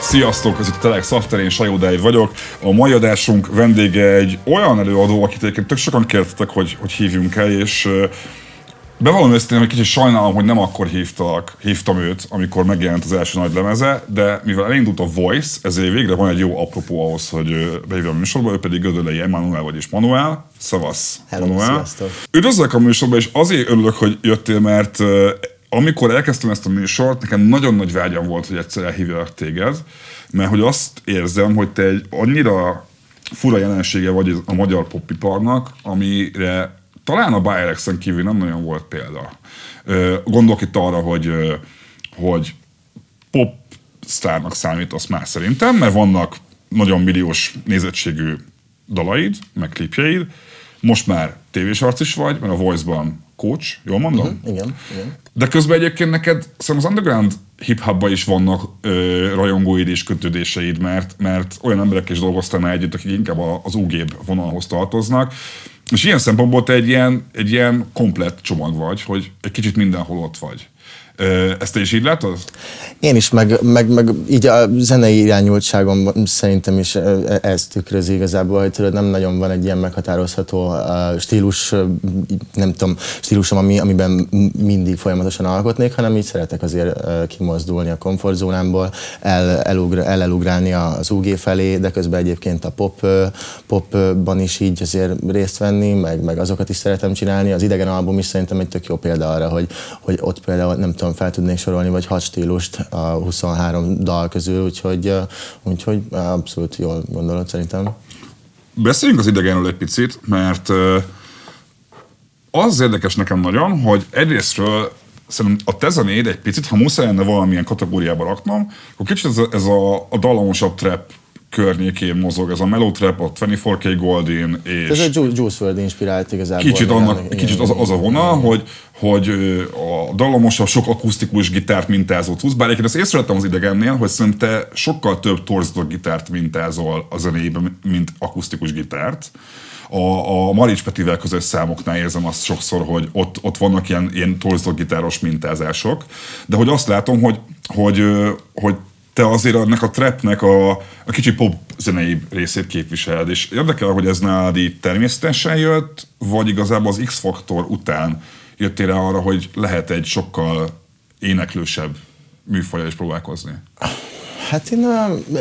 Sziasztok, ez itt a Telex After, én Sajó Dave vagyok. A mai adásunk vendége egy olyan előadó, akit egyébként tök sokan kértetek, hogy, hogy hívjunk el, és Bevallom őszintén, hogy kicsit sajnálom, hogy nem akkor hívtalak, hívtam őt, amikor megjelent az első nagy lemeze, de mivel elindult a Voice, ezért végre van egy jó apropó ahhoz, hogy behívjam a műsorba, ő pedig Gödölei Emmanuel, vagyis Manuel. Szavasz, Hello, Manuel. sziasztok. Üdvözlök a műsorba, és azért örülök, hogy jöttél, mert amikor elkezdtem ezt a műsort, nekem nagyon nagy vágyam volt, hogy egyszer elhívjalak téged, mert hogy azt érzem, hogy te egy annyira fura jelensége vagy a magyar popiparnak, amire talán a Bayerexen kívül nem nagyon volt példa. Gondolok itt arra, hogy, hogy pop sztárnak számítasz már szerintem, mert vannak nagyon milliós nézettségű dalaid, meg klipjeid, most már tévés arc is vagy, mert a Voice-ban coach, jól mondom? Uh-huh, igen, igen. De közben egyébként neked szerintem az underground hip is vannak ö, rajongóid és kötődéseid, mert, mert olyan emberek is dolgoztál már együtt, akik inkább az UG vonalhoz tartoznak. És ilyen szempontból te egy ilyen, egy ilyen komplett csomag vagy, hogy egy kicsit mindenhol ott vagy. Ezt te is így látod? Én is, meg, meg, meg így a zenei irányultságom szerintem is ez tükrözi igazából, hogy tudod, nem nagyon van egy ilyen meghatározható stílus, nem tudom, stílusom, ami, amiben mindig folyamatosan alkotnék, hanem így szeretek azért kimozdulni a komfortzónámból, el, elugra, el elugrálni az UG felé, de közben egyébként a pop, popban is így azért részt venni, meg, meg azokat is szeretem csinálni. Az idegen album is szerintem egy tök jó példa arra, hogy, hogy ott például nem tudom, tudom, fel tudnék sorolni, vagy hat stílust a 23 dal közül, úgyhogy, úgyhogy abszolút jól gondolod szerintem. Beszéljünk az idegenről egy picit, mert az érdekes nekem nagyon, hogy egyrésztről szerintem a te zenéd egy picit, ha muszáj lenne valamilyen kategóriába raknom, akkor kicsit ez a, ez a, a dalomosabb trap környékén mozog, ez a Melotrap, a 24K Goldin, és... Ez a Juice WRLD inspirált igazából. Kicsit, annak, igen, kicsit az, az a vonal, hogy, hogy a dallamosabb, sok akusztikus gitárt mintázott húz, bár egyébként azt észrevettem az idegennél, hogy szerintem te sokkal több torzított gitárt mintázol a zenéjében, mint akusztikus gitárt. A, a Marics Petivel közös számoknál érzem azt sokszor, hogy ott, ott vannak ilyen, ilyen torzított gitáros mintázások, de hogy azt látom, hogy, hogy, hogy te azért ennek a trapnek a, a kicsi pop zenei részét képviseled, és érdekel, hogy ez nálad így természetesen jött, vagy igazából az X-faktor után jöttél arra, hogy lehet egy sokkal éneklősebb műfaja is próbálkozni? Hát én,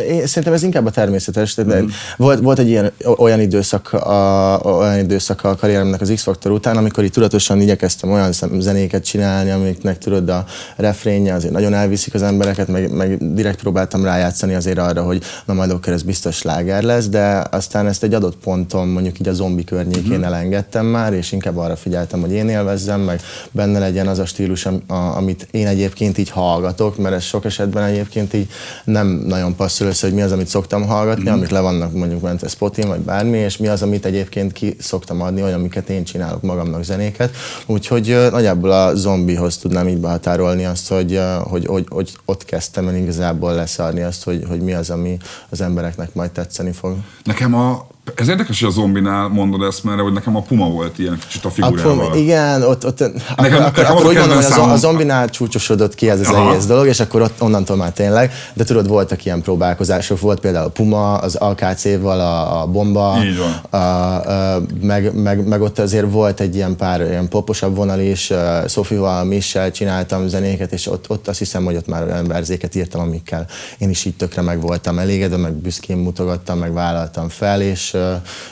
én szerintem ez inkább a természetes. Mm. Volt, volt egy ilyen, olyan időszak, a, olyan időszak a karrieremnek az X-Factor után, amikor így tudatosan igyekeztem olyan zenéket csinálni, amiknek tudod a refrénje azért nagyon elviszik az embereket, meg, meg direkt próbáltam rájátszani azért arra, hogy na majd oké, ez biztos sláger lesz, de aztán ezt egy adott ponton mondjuk így a zombi környékén mm. elengedtem már, és inkább arra figyeltem, hogy én élvezzem, meg benne legyen az a stílus, amit én egyébként így hallgatok, mert ez sok esetben egyébként így nem nagyon passzol össze, hogy mi az, amit szoktam hallgatni, mm. amik le vannak mondjuk ment Spotin, vagy bármi, és mi az, amit egyébként ki szoktam adni, olyan, amiket én csinálok magamnak zenéket. Úgyhogy nagyjából a zombihoz tudnám így behatárolni azt, hogy, hogy, hogy, hogy ott kezdtem el igazából leszarni azt, hogy, hogy mi az, ami az embereknek majd tetszeni fog. Nekem a ez érdekes, hogy a zombinál mondod ezt, mert hogy nekem a Puma volt ilyen kicsit a figurával. Puma, igen, ott, ott nekem, akkor, nekem akkor, akkor úgy mondom, hogy a, a zombinál csúcsosodott ki ez az Aha. egész dolog, és akkor ott onnantól már tényleg, de tudod, voltak ilyen próbálkozások, volt például a Puma, az AKC-val, a, a Bomba, Így van. A, a, meg, meg, meg, ott azért volt egy ilyen pár ilyen poposabb vonal is, Sofival, Michel csináltam zenéket, és ott, ott azt hiszem, hogy ott már olyan verzéket írtam, amikkel én is így tökre meg voltam elégedve, meg büszkén mutogattam, meg vállaltam fel, és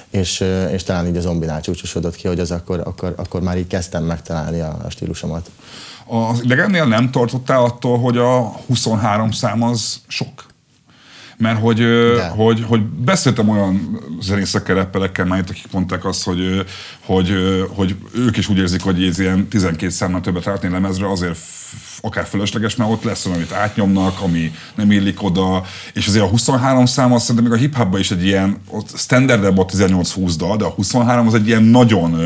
és, és talán így a zombinál csúcsosodott ki, hogy az akkor, akkor, akkor már így kezdtem megtalálni a, a stílusomat. Az idegennél nem tartottál attól, hogy a 23 szám az sok? Mert hogy, hogy, hogy beszéltem olyan zenészekkel, rappelekkel már akik mondták azt, hogy, hogy, hogy ők is úgy érzik, hogy ez ilyen 12 számmal többet rátni lemezre, azért akár fölösleges, mert ott lesz olyan, amit átnyomnak, ami nem illik oda, és azért a 23 szám az szerintem még a hip is egy ilyen, ott standardebb a 18-20 dal, de a 23 az egy ilyen nagyon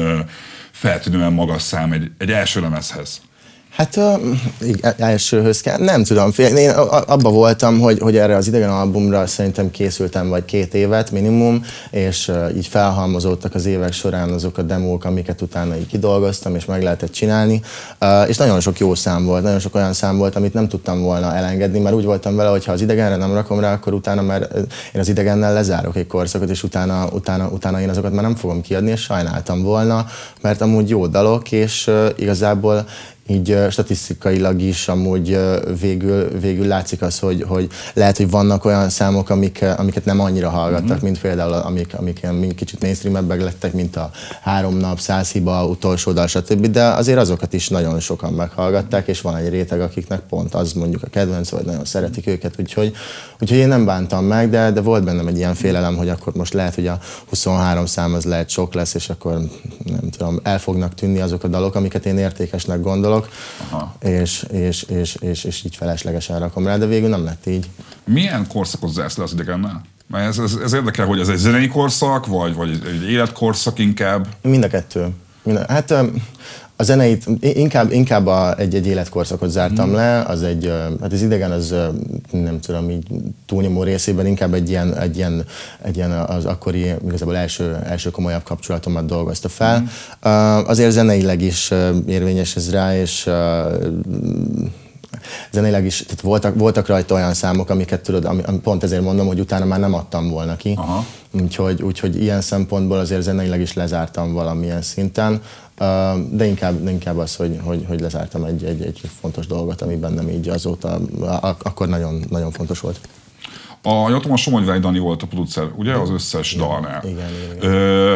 feltűnően magas szám egy, egy első lemezhez. Hát elsőhöz kell. Nem tudom, én abban voltam, hogy, hogy erre az idegen albumra szerintem készültem vagy két évet minimum, és így felhalmozódtak az évek során azok a demók, amiket utána így kidolgoztam, és meg lehetett csinálni. És nagyon sok jó szám volt, nagyon sok olyan szám volt, amit nem tudtam volna elengedni, mert úgy voltam vele, hogy ha az idegenre nem rakom rá, akkor utána mert én az idegennel lezárok egy korszakot, és utána, utána, utána én azokat már nem fogom kiadni, és sajnáltam volna, mert amúgy jó dalok, és igazából így statisztikailag is amúgy végül, végül látszik az, hogy, hogy lehet, hogy vannak olyan számok, amik, amiket nem annyira hallgattak, mm-hmm. mint például amik, amik ilyen kicsit mainstreamebbek lettek, mint a három nap, száz hiba, utolsó dal, stb. De azért azokat is nagyon sokan meghallgatták, és van egy réteg, akiknek pont az mondjuk a kedvenc, vagy nagyon szeretik őket, úgyhogy, úgyhogy én nem bántam meg, de, de volt bennem egy ilyen félelem, hogy akkor most lehet, hogy a 23 szám az lehet sok lesz, és akkor nem tudom, el fognak tűnni azok a dalok, amiket én értékesnek gondolok, Aha. És, és, és, és, és így feleslegesen rakom rá, de végül nem lett így. Milyen korszakot zársz le az idegennel? Mert ez, ez, ez érdekel, hogy ez egy zenei korszak, vagy, vagy egy életkorszak inkább? Mind a kettő. Mind a, hát a zeneit inkább, inkább a, egy, egy életkorszakot zártam mm. le, az egy, hát az idegen az nem tudom, így túlnyomó részében inkább egy ilyen, egy ilyen, egy ilyen az akkori igazából első, első komolyabb kapcsolatomat dolgozta fel. Mm. Azért zeneileg is érvényes ez rá, és zeneileg is, tehát voltak, voltak rajta olyan számok, amiket tudod, ami, pont ezért mondom, hogy utána már nem adtam volna ki. Aha. Úgyhogy, úgyhogy ilyen szempontból azért zeneileg is lezártam valamilyen szinten, de inkább, de inkább az, hogy, hogy, hogy lezártam egy, egy, egy fontos dolgot, ami bennem így azóta, akkor nagyon, nagyon fontos volt. A Jatomos Somogyvány Dani volt a producer, ugye? Az összes igen, dalnál. Igen, igen. Ö,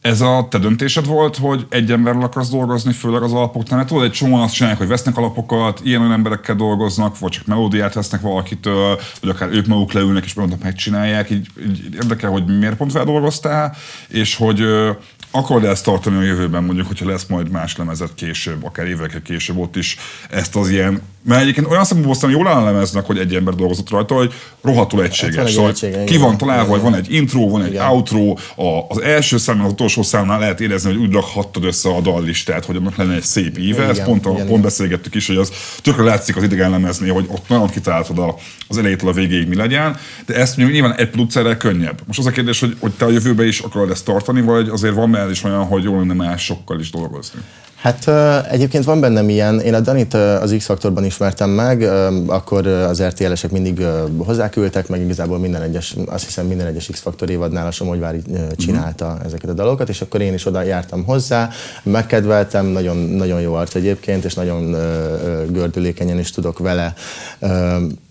ez a te döntésed volt, hogy egy emberrel akarsz dolgozni, főleg az alapoknál? Mert tudod, egy csomóan azt csinálják, hogy vesznek alapokat, ilyen olyan emberekkel dolgoznak, vagy csak melódiát vesznek valakitől, vagy akár ők maguk leülnek és megcsinálják. Így, így érdekel, hogy miért pont feldolgoztál, és hogy akarod ezt tartani a jövőben, mondjuk, hogyha lesz majd más lemezet később, akár évekkel később ott is ezt az ilyen, mert egyébként olyan szempontból aztán jól áll a lemeznek, hogy egy ember dolgozott rajta, hogy rohadtul egységes. Hát szóval egysége, ki van találva, hogy van egy intro, van egy igen. outro, a, az első szám, az utolsó számnál lehet érezni, hogy úgy rakhattad össze a dallistát, hogy annak lenne egy szép íve. Igen, Ezt pont, a, igen, pont beszélgettük is, hogy az tökre látszik az idegen lemeznél, hogy ott nagyon kitaláltad a, az elejétől a végéig mi legyen, de ezt mondjuk nyilván egy producerrel könnyebb. Most az a kérdés, hogy, hogy te a jövőben is akarod ezt tartani, vagy azért van mellett is olyan, hogy jól lenne másokkal is dolgozni? Hát egyébként van bennem ilyen, én a Danit az X-faktorban ismertem meg, akkor az RTL-esek mindig hozzáküldtek, meg igazából minden egyes, azt hiszem minden egyes X-faktor évadnál a Somogyvári csinálta uh-huh. ezeket a dalokat, és akkor én is oda jártam hozzá, megkedveltem, nagyon, nagyon jó arc egyébként, és nagyon gördülékenyen is tudok vele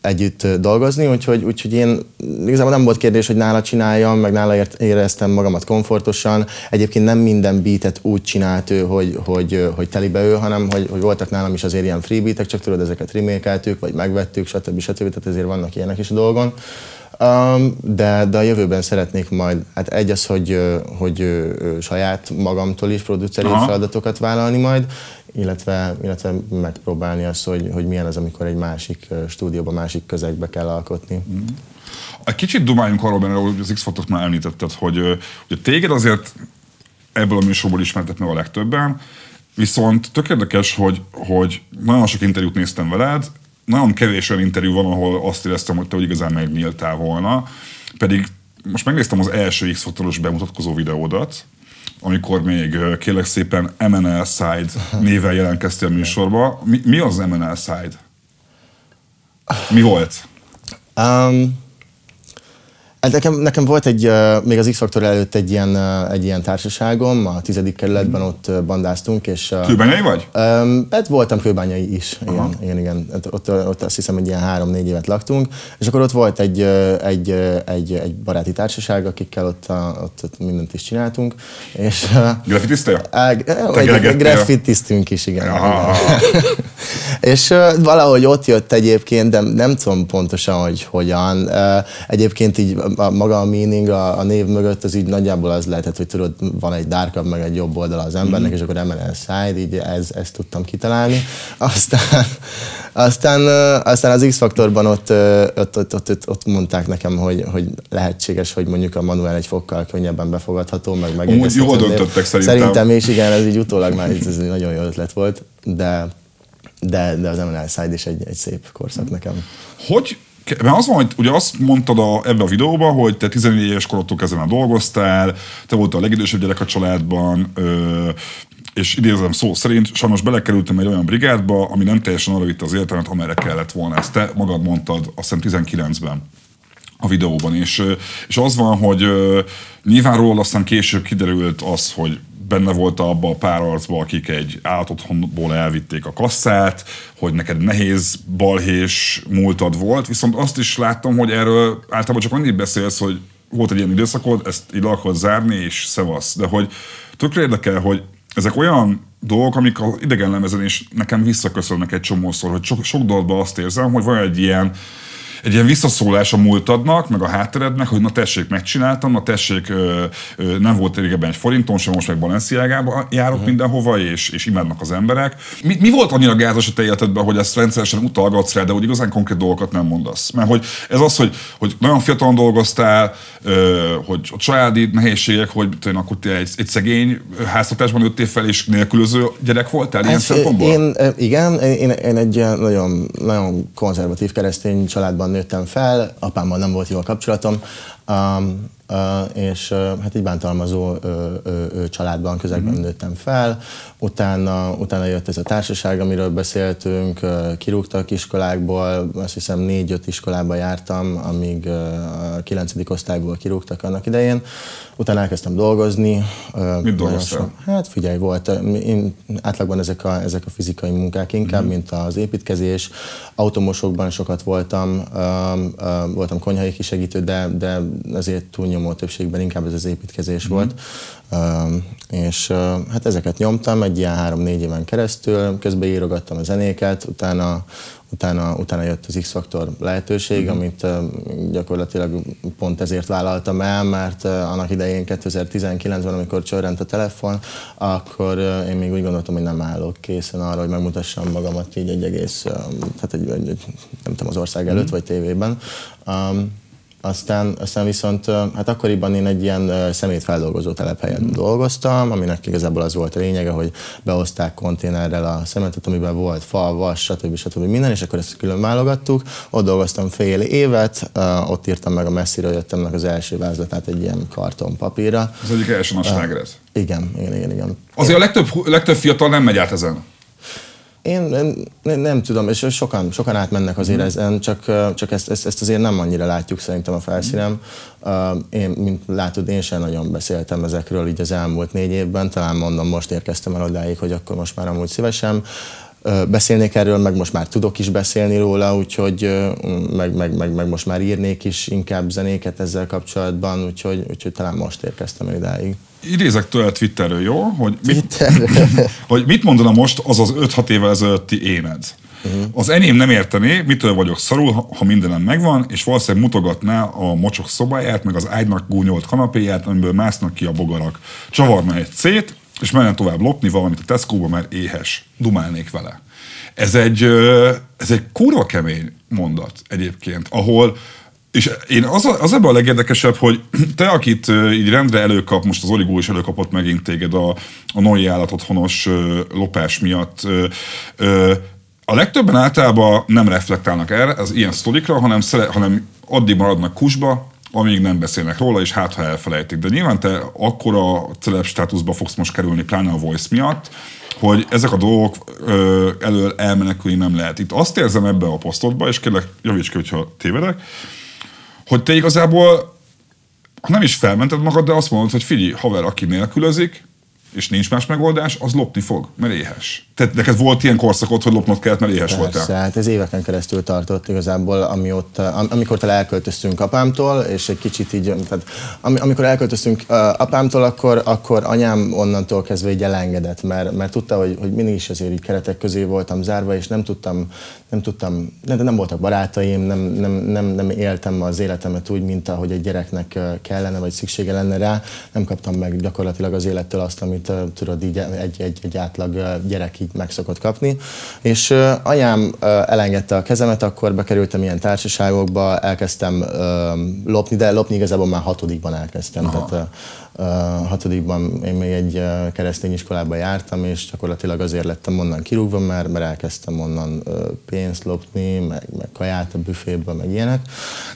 együtt dolgozni, úgyhogy, úgyhogy én igazából nem volt kérdés, hogy nála csináljam, meg nála éreztem magamat komfortosan. Egyébként nem minden beatet úgy csinált ő, hogy, hogy, hogy telibe ő, hanem hogy, hogy voltak nálam is azért ilyen free beatek, csak tudod, ezeket remékeltük, vagy megvettük, stb. stb. Tehát ezért vannak ilyenek is a dolgon. Um, de, de a jövőben szeretnék majd, hát egy az, hogy, hogy saját magamtól is produceri feladatokat vállalni majd, illetve, illetve megpróbálni azt, hogy, hogy milyen az, amikor egy másik stúdióban, másik közegbe kell alkotni. Mm. Egy kicsit dumáljunk arról benne, hogy az X-Fotot már említetted, hogy, hogy téged azért ebből a műsorból ismertetne a legtöbben, viszont tök érdekes, hogy, hogy nagyon sok interjút néztem veled, nagyon kevés olyan interjú van, ahol azt éreztem, hogy te hogy igazán megnyíltál volna, pedig most megnéztem az első X-Faktoros bemutatkozó videódat, amikor még kérlek szépen MNL Side néven jelentkeztél a műsorba. Mi, mi az MNL Side? Mi volt? Um, Hát nekem, nekem volt egy, még az X-Faktor előtt egy ilyen, egy ilyen társaságom, a tizedik kerületben ott bandáztunk, és... Kőbányai vagy? Hát voltam kőbányai is, igen, igen, igen. Hát ott, ott azt hiszem, hogy ilyen három-négy évet laktunk, és akkor ott volt egy, egy, egy, egy baráti társaság, akikkel ott, ott, ott mindent is csináltunk, és... Graffitiztél? Graffitiztünk is, igen. igen. és valahogy ott jött egyébként, de nem tudom pontosan, hogy hogyan. Egyébként így a, maga a meaning a, a név mögött az így nagyjából az lehetett, hogy tudod, van egy dárkabb, meg egy jobb oldala az embernek, mm. és akkor MNL side, így ez, ezt tudtam kitalálni. Aztán, aztán, aztán az X-faktorban ott, ott, ott, ott, ott, ott, mondták nekem, hogy, hogy lehetséges, hogy mondjuk a manuel egy fokkal könnyebben befogadható, meg meg. Jól döntöttek szerintem. Szerintem is, igen, ez így utólag már ez, nagyon jó ötlet volt, de de, de az Emerald Side is egy, egy szép korszak nekem. Hogy mert az van, hogy ugye azt mondtad a, ebbe a videóban, hogy te 14 éves korodtól kezdve dolgoztál, te voltál a legidősebb gyerek a családban, ö, és idézem szó szerint, sajnos belekerültem egy olyan brigádba, ami nem teljesen arra vitte az életemet, amerre kellett volna. Ezt te magad mondtad, azt hiszem 19-ben a videóban, és, és az van, hogy nyilván róla aztán később kiderült az, hogy benne volt abba a pár arcba, akik egy állatotthonból elvitték a kasszát, hogy neked nehéz balhés múltad volt, viszont azt is láttam, hogy erről általában csak annyit beszélsz, hogy volt egy ilyen időszakod, ezt így le akarod zárni, és szevasz. De hogy tökre érdekel, hogy ezek olyan dolgok, amik az idegen lemezen is nekem visszaköszönnek egy csomószor, hogy sok, sok dolgban azt érzem, hogy van egy ilyen, egy ilyen visszaszólás a múltadnak, meg a hátterednek, hogy na tessék, megcsináltam, na tessék, ö, ö, nem volt régebben egy forinton sem, most meg Balenciágába járok uh-huh. mindenhova, és, és imádnak az emberek. Mi, mi volt annyira gázos a te életedben, hogy ezt rendszeresen utalgatsz rá, de hogy igazán konkrét dolgokat nem mondasz? Mert hogy ez az, hogy, hogy nagyon fiatalon dolgoztál, ö, hogy a családi nehézségek, hogy tényleg akkor te egy, egy szegény háztartásban nőttél fel, és nélkülöző gyerek voltál ilyen szempontból? Én, igen, én, én egy nagyon, nagyon konzervatív keresztény családban nőttem fel, apámmal nem volt jó a kapcsolatom, um, uh, és uh, hát egy bántalmazó uh, uh, családban, közegben mm-hmm. nőttem fel. Utána, utána jött ez a társaság, amiről beszéltünk, kirúgtak iskolákból, azt hiszem négy-öt iskolába jártam, amíg a kilencedik osztályból kirúgtak annak idején. Utána elkezdtem dolgozni. Mit dolgoztál? Hát figyelj, volt. Én, átlagban ezek a, ezek a fizikai munkák inkább, mm-hmm. mint az építkezés. Automosokban sokat voltam, voltam konyhai kisegítő, de, de azért túlnyomó többségben inkább ez az építkezés mm-hmm. volt. És hát ezeket nyomtam egy ilyen három-négy éven keresztül, közben írogattam a zenéket, utána utána, utána jött az X-Factor lehetőség, uh-huh. amit gyakorlatilag pont ezért vállaltam el, mert annak idején 2019-ben, amikor csörrent a telefon, akkor én még úgy gondoltam, hogy nem állok készen arra, hogy megmutassam magamat így egy egész, tehát egy, egy, egy, nem tudom, az ország előtt uh-huh. vagy tévében. Um, aztán, aztán viszont, hát akkoriban én egy ilyen szemétfeldolgozó telephelyen mm. dolgoztam, aminek igazából az volt a lényege, hogy behozták konténerrel a szemetet, amiben volt fa, vas, stb. stb. minden, és akkor ezt külön válogattuk. Ott dolgoztam fél évet, ott írtam meg a messziről jöttemnek az első vázlatát egy ilyen kartonpapírra. Az egyik első nagy uh, Igen, igen, igen, igen. Azért a legtöbb, legtöbb fiatal nem megy át ezen. Én nem, nem tudom, és sokan, sokan átmennek azért mm. ezen, csak, csak ezt, ezt, ezt azért nem annyira látjuk szerintem a felszínem. Én, mint látod, én sem nagyon beszéltem ezekről így az elmúlt négy évben, talán mondom, most érkeztem el odáig, hogy akkor most már amúgy szívesen beszélnék erről, meg most már tudok is beszélni róla, úgyhogy meg, meg, meg, meg most már írnék is inkább zenéket ezzel kapcsolatban, úgyhogy, úgyhogy talán most érkeztem idáig idézek tőle Twitterről, jó? Hogy mit, hogy mit mondana most az az 5-6 évvel ezelőtti éned? Uh-huh. Az enyém nem értené, mitől vagyok szarul, ha mindenem megvan, és valószínűleg mutogatná a mocsok szobáját, meg az ágynak gúnyolt kanapéját, amiből másznak ki a bogarak. Csavarna egy szét, és menne tovább lopni valamit a Tesco-ba, mert éhes. Dumálnék vele. Ez egy, ez egy kurva kemény mondat egyébként, ahol és én az, a, az ebben a legérdekesebb, hogy te, akit így rendre előkap, most az Oligó is előkapott megint téged a, a Noi otthonos lopás miatt, a legtöbben általában nem reflektálnak erre, az ilyen sztorikra, hanem, szere, hanem addig maradnak kusba, amíg nem beszélnek róla, és hát ha elfelejtik. De nyilván te akkora celeb státuszba fogsz most kerülni, pláne a Voice miatt, hogy ezek a dolgok ö, elől elmenekülni nem lehet. Itt azt érzem ebbe a posztodba, és kérlek javíts ki, hogyha tévedek, hogy te igazából nem is felmented magad, de azt mondod, hogy figyelj, haver, aki nélkülözik, és nincs más megoldás, az lopni fog, mert éhes. Tehát neked volt ilyen korszakot, hogy lopnod kellett, mert éhes Persze, voltál? hát ez éveken keresztül tartott igazából, amióta, am, amikor te elköltöztünk apámtól, és egy kicsit így, tehát am, amikor elköltöztünk uh, apámtól, akkor, akkor anyám onnantól kezdve így elengedett, mert, mert tudta, hogy, hogy mindig is azért így keretek közé voltam zárva, és nem tudtam, nem tudtam, nem, nem voltak barátaim, nem, nem, nem, nem éltem az életemet úgy, mint ahogy egy gyereknek kellene, vagy szüksége lenne rá. Nem kaptam meg gyakorlatilag az élettől azt, amit tudod így egy, egy, egy átlag gyerek így meg szokott kapni. És anyám elengedte a kezemet, akkor bekerültem ilyen társaságokba, elkezdtem lopni, de lopni igazából már hatodikban elkezdtem. Tehát, hatodikban én még egy keresztény iskolába jártam, és gyakorlatilag azért lettem onnan kirúgva, mert, mert elkezdtem onnan pénzt lopni, meg, meg kaját a büféből, meg ilyenek.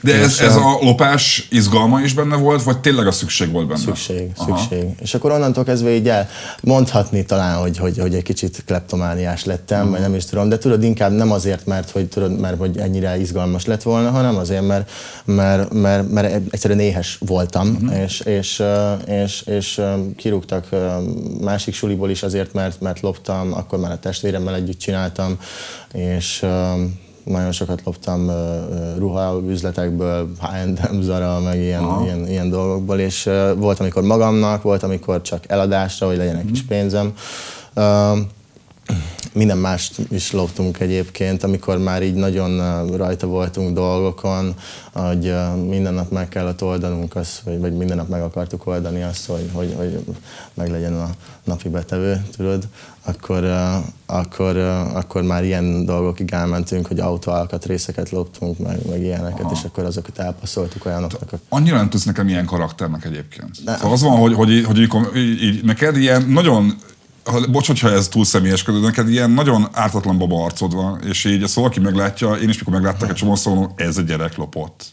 De ez, ez a lopás izgalma is benne volt, vagy tényleg a szükség volt benne? Szükség, Aha. szükség. És akkor onnantól kezdve így el mondhatni talán, hogy, hogy, hogy egy kicsit kleptomániás lettem, uh-huh. vagy nem is tudom, de tudod, inkább nem azért, mert hogy, tudod, mert hogy ennyire izgalmas lett volna, hanem azért, mert, mert, mert, mert egyszerűen éhes voltam, uh-huh. és, és, és, és kirúgtak másik suliból is azért, mert, mert loptam, akkor már a testvéremmel együtt csináltam, és nagyon sokat loptam ruhaüzletekből, H&M, Zara, meg ilyen, ilyen, ilyen dolgokból, és volt, amikor magamnak, volt, amikor csak eladásra, hogy legyen egy kis mhm. pénzem minden mást is loptunk egyébként, amikor már így nagyon rajta voltunk dolgokon, hogy minden nap meg kellett oldanunk azt, vagy, vagy minden nap meg akartuk oldani azt, hogy, hogy, hogy meg legyen a napi betevő, tudod, akkor, akkor, akkor már ilyen dolgokig elmentünk, hogy autóalkatrészeket loptunk, meg, meg ilyeneket, Aha. és akkor azokat elpasszoltuk olyanoknak. Annyira nem tudsz nekem ilyen karakternek egyébként. De. Szóval az van, hogy, hogy, hogy, hogy így, így, neked ilyen nagyon ha, bocs, hogyha ez túl személyeskedő, neked ilyen nagyon ártatlan baba arcod van, és így ezt valaki meglátja, én is mikor megláttak egy csomó szóló, ez a gyerek lopott.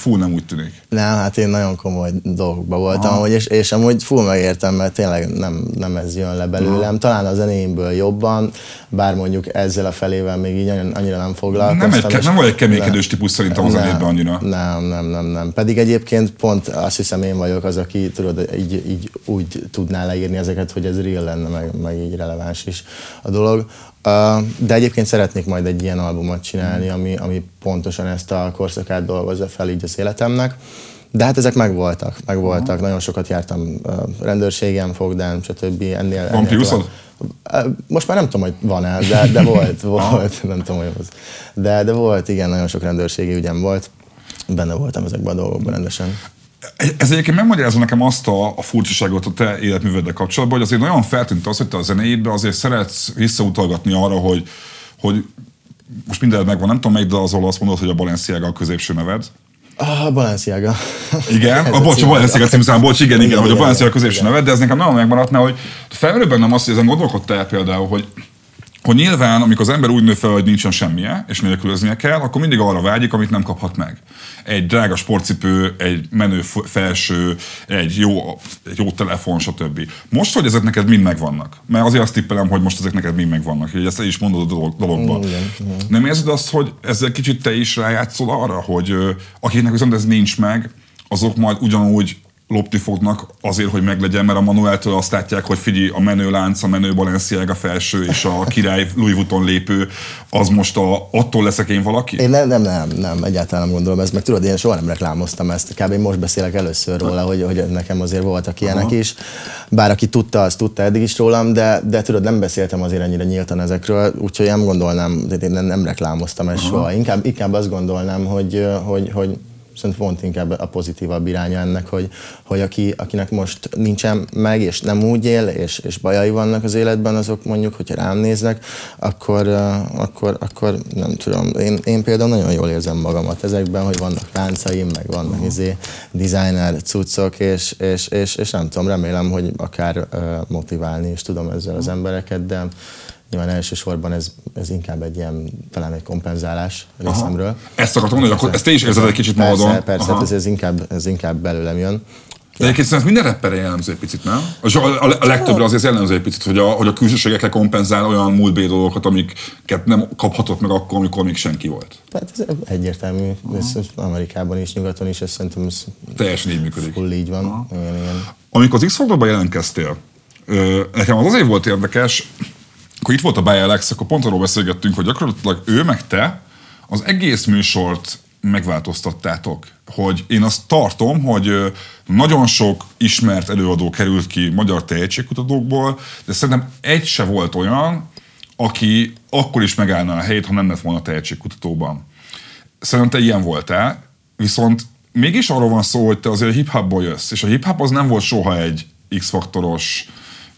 Fú, nem úgy tűnik. Nem, hát én nagyon komoly dolgokban voltam, hogy és, és amúgy full megértem, mert tényleg nem, nem ez jön le belőlem. Aha. Talán a zenéimből jobban, bár mondjuk ezzel a felével még így annyira nem foglalkoztam. Nem, egy, nem vagy egy keménykedős típus szerintem a zenében annyira. Nem, nem, nem, nem. Pedig egyébként pont azt hiszem én vagyok az, aki tudod, így, így úgy tudná leírni ezeket, hogy ez real lenne, meg, meg így releváns is a dolog. De egyébként szeretnék majd egy ilyen albumot csinálni, ami, ami pontosan ezt a korszakát dolgozza fel így az életemnek. De hát ezek megvoltak, megvoltak. Uh-huh. Nagyon sokat jártam rendőrségem, fogdán, stb. Ennél, Van ennél Most már nem tudom, hogy van-e, de, de volt, volt, nem tudom, hogy az. De, de volt, igen, nagyon sok rendőrségi ügyem volt. Benne voltam ezekben a dolgokban rendesen. Ez egyébként megmagyarázza nekem azt a, a furcsaságot a te életműveddel kapcsolatban, hogy azért nagyon feltűnt az, hogy te a zenéidben azért szeretsz visszautalgatni arra, hogy, hogy most minden megvan, nem tudom melyik de az azt mondod, hogy a Balenciaga a középső neved. A Balenciaga. Igen, a, bocs, a Balenciaga című szám, bocs, igen, igen, igen, hogy a Balenciaga a középső neved, de ez nekem nagyon megmaradt, hogy felmerül bennem azt, hogy ezen gondolkodtál például, hogy hogy nyilván, amikor az ember úgy nő fel, hogy nincsen semmije, és nélkülöznie kell, akkor mindig arra vágyik, amit nem kaphat meg. Egy drága sportcipő, egy menő felső, egy jó, egy jó telefon, stb. Most, hogy ezek neked mind megvannak, mert azért azt tippelem, hogy most ezek neked mind megvannak, hogy ezt is mondod a dologban. Igen, igen. Nem érzed azt, hogy ezzel kicsit te is rájátszol arra, hogy akiknek viszont ez nincs meg, azok majd ugyanúgy lopni fognak azért, hogy meglegyen, mert a Manueltől azt látják, hogy figyelj, a menő lánc, a menő Balenciaga felső és a király Louis Vuitton lépő, az most a, attól leszek én valaki? Én nem, nem, nem, nem, egyáltalán nem gondolom ezt, meg tudod, én soha nem reklámoztam ezt, kb. most beszélek először róla, hogy, hogy nekem azért voltak ilyenek Aha. is, bár aki tudta, az tudta eddig is rólam, de, de tudod, nem beszéltem azért ennyire nyíltan ezekről, úgyhogy nem gondolnám, én nem, nem reklámoztam ezt Aha. soha, inkább, inkább azt gondolnám, hogy, hogy, hogy szerintem pont inkább a pozitívabb iránya ennek, hogy, hogy aki, akinek most nincsen meg, és nem úgy él, és, és bajai vannak az életben, azok mondjuk, hogyha rám néznek, akkor, akkor, akkor nem tudom, én, én például nagyon jól érzem magamat ezekben, hogy vannak láncaim, meg vannak uh-huh. izé, designer cuccok, és, és, és, és nem tudom, remélem, hogy akár motiválni is tudom ezzel az embereket, de Nyilván elsősorban ez, ez inkább egy ilyen, talán egy kompenzálás részemről. Aha. Ezt akartam mondani, akkor ezt te is érzed egy kicsit persze, magadon. Persze, hát ez, ez, inkább, ez inkább belőlem jön. De egyébként szerintem minden rapperre jellemző egy picit, nem? A, a, a legtöbbre azért jellemző egy picit, hogy a, hogy a külsőségekre kompenzál olyan múltbéli dolgokat, amiket nem kaphatott meg akkor, amikor még senki volt. Hát ez egyértelmű. Ez Amerikában is, nyugaton is, ez szerintem ez teljesen így működik. Full így van. Igen, igen. Amikor az x jelentkeztél, nekem az azért volt érdekes, akkor itt volt a Bialex, akkor pont arról beszélgettünk, hogy gyakorlatilag ő meg te az egész műsort megváltoztattátok. Hogy én azt tartom, hogy nagyon sok ismert előadó került ki magyar tehetségkutatókból, de szerintem egy se volt olyan, aki akkor is megállna a helyét, ha nem lett volna tehetségkutatóban. Szerintem te ilyen voltál, viszont mégis arról van szó, hogy te azért a hip-hopból jössz, és a hip-hop az nem volt soha egy X-faktoros,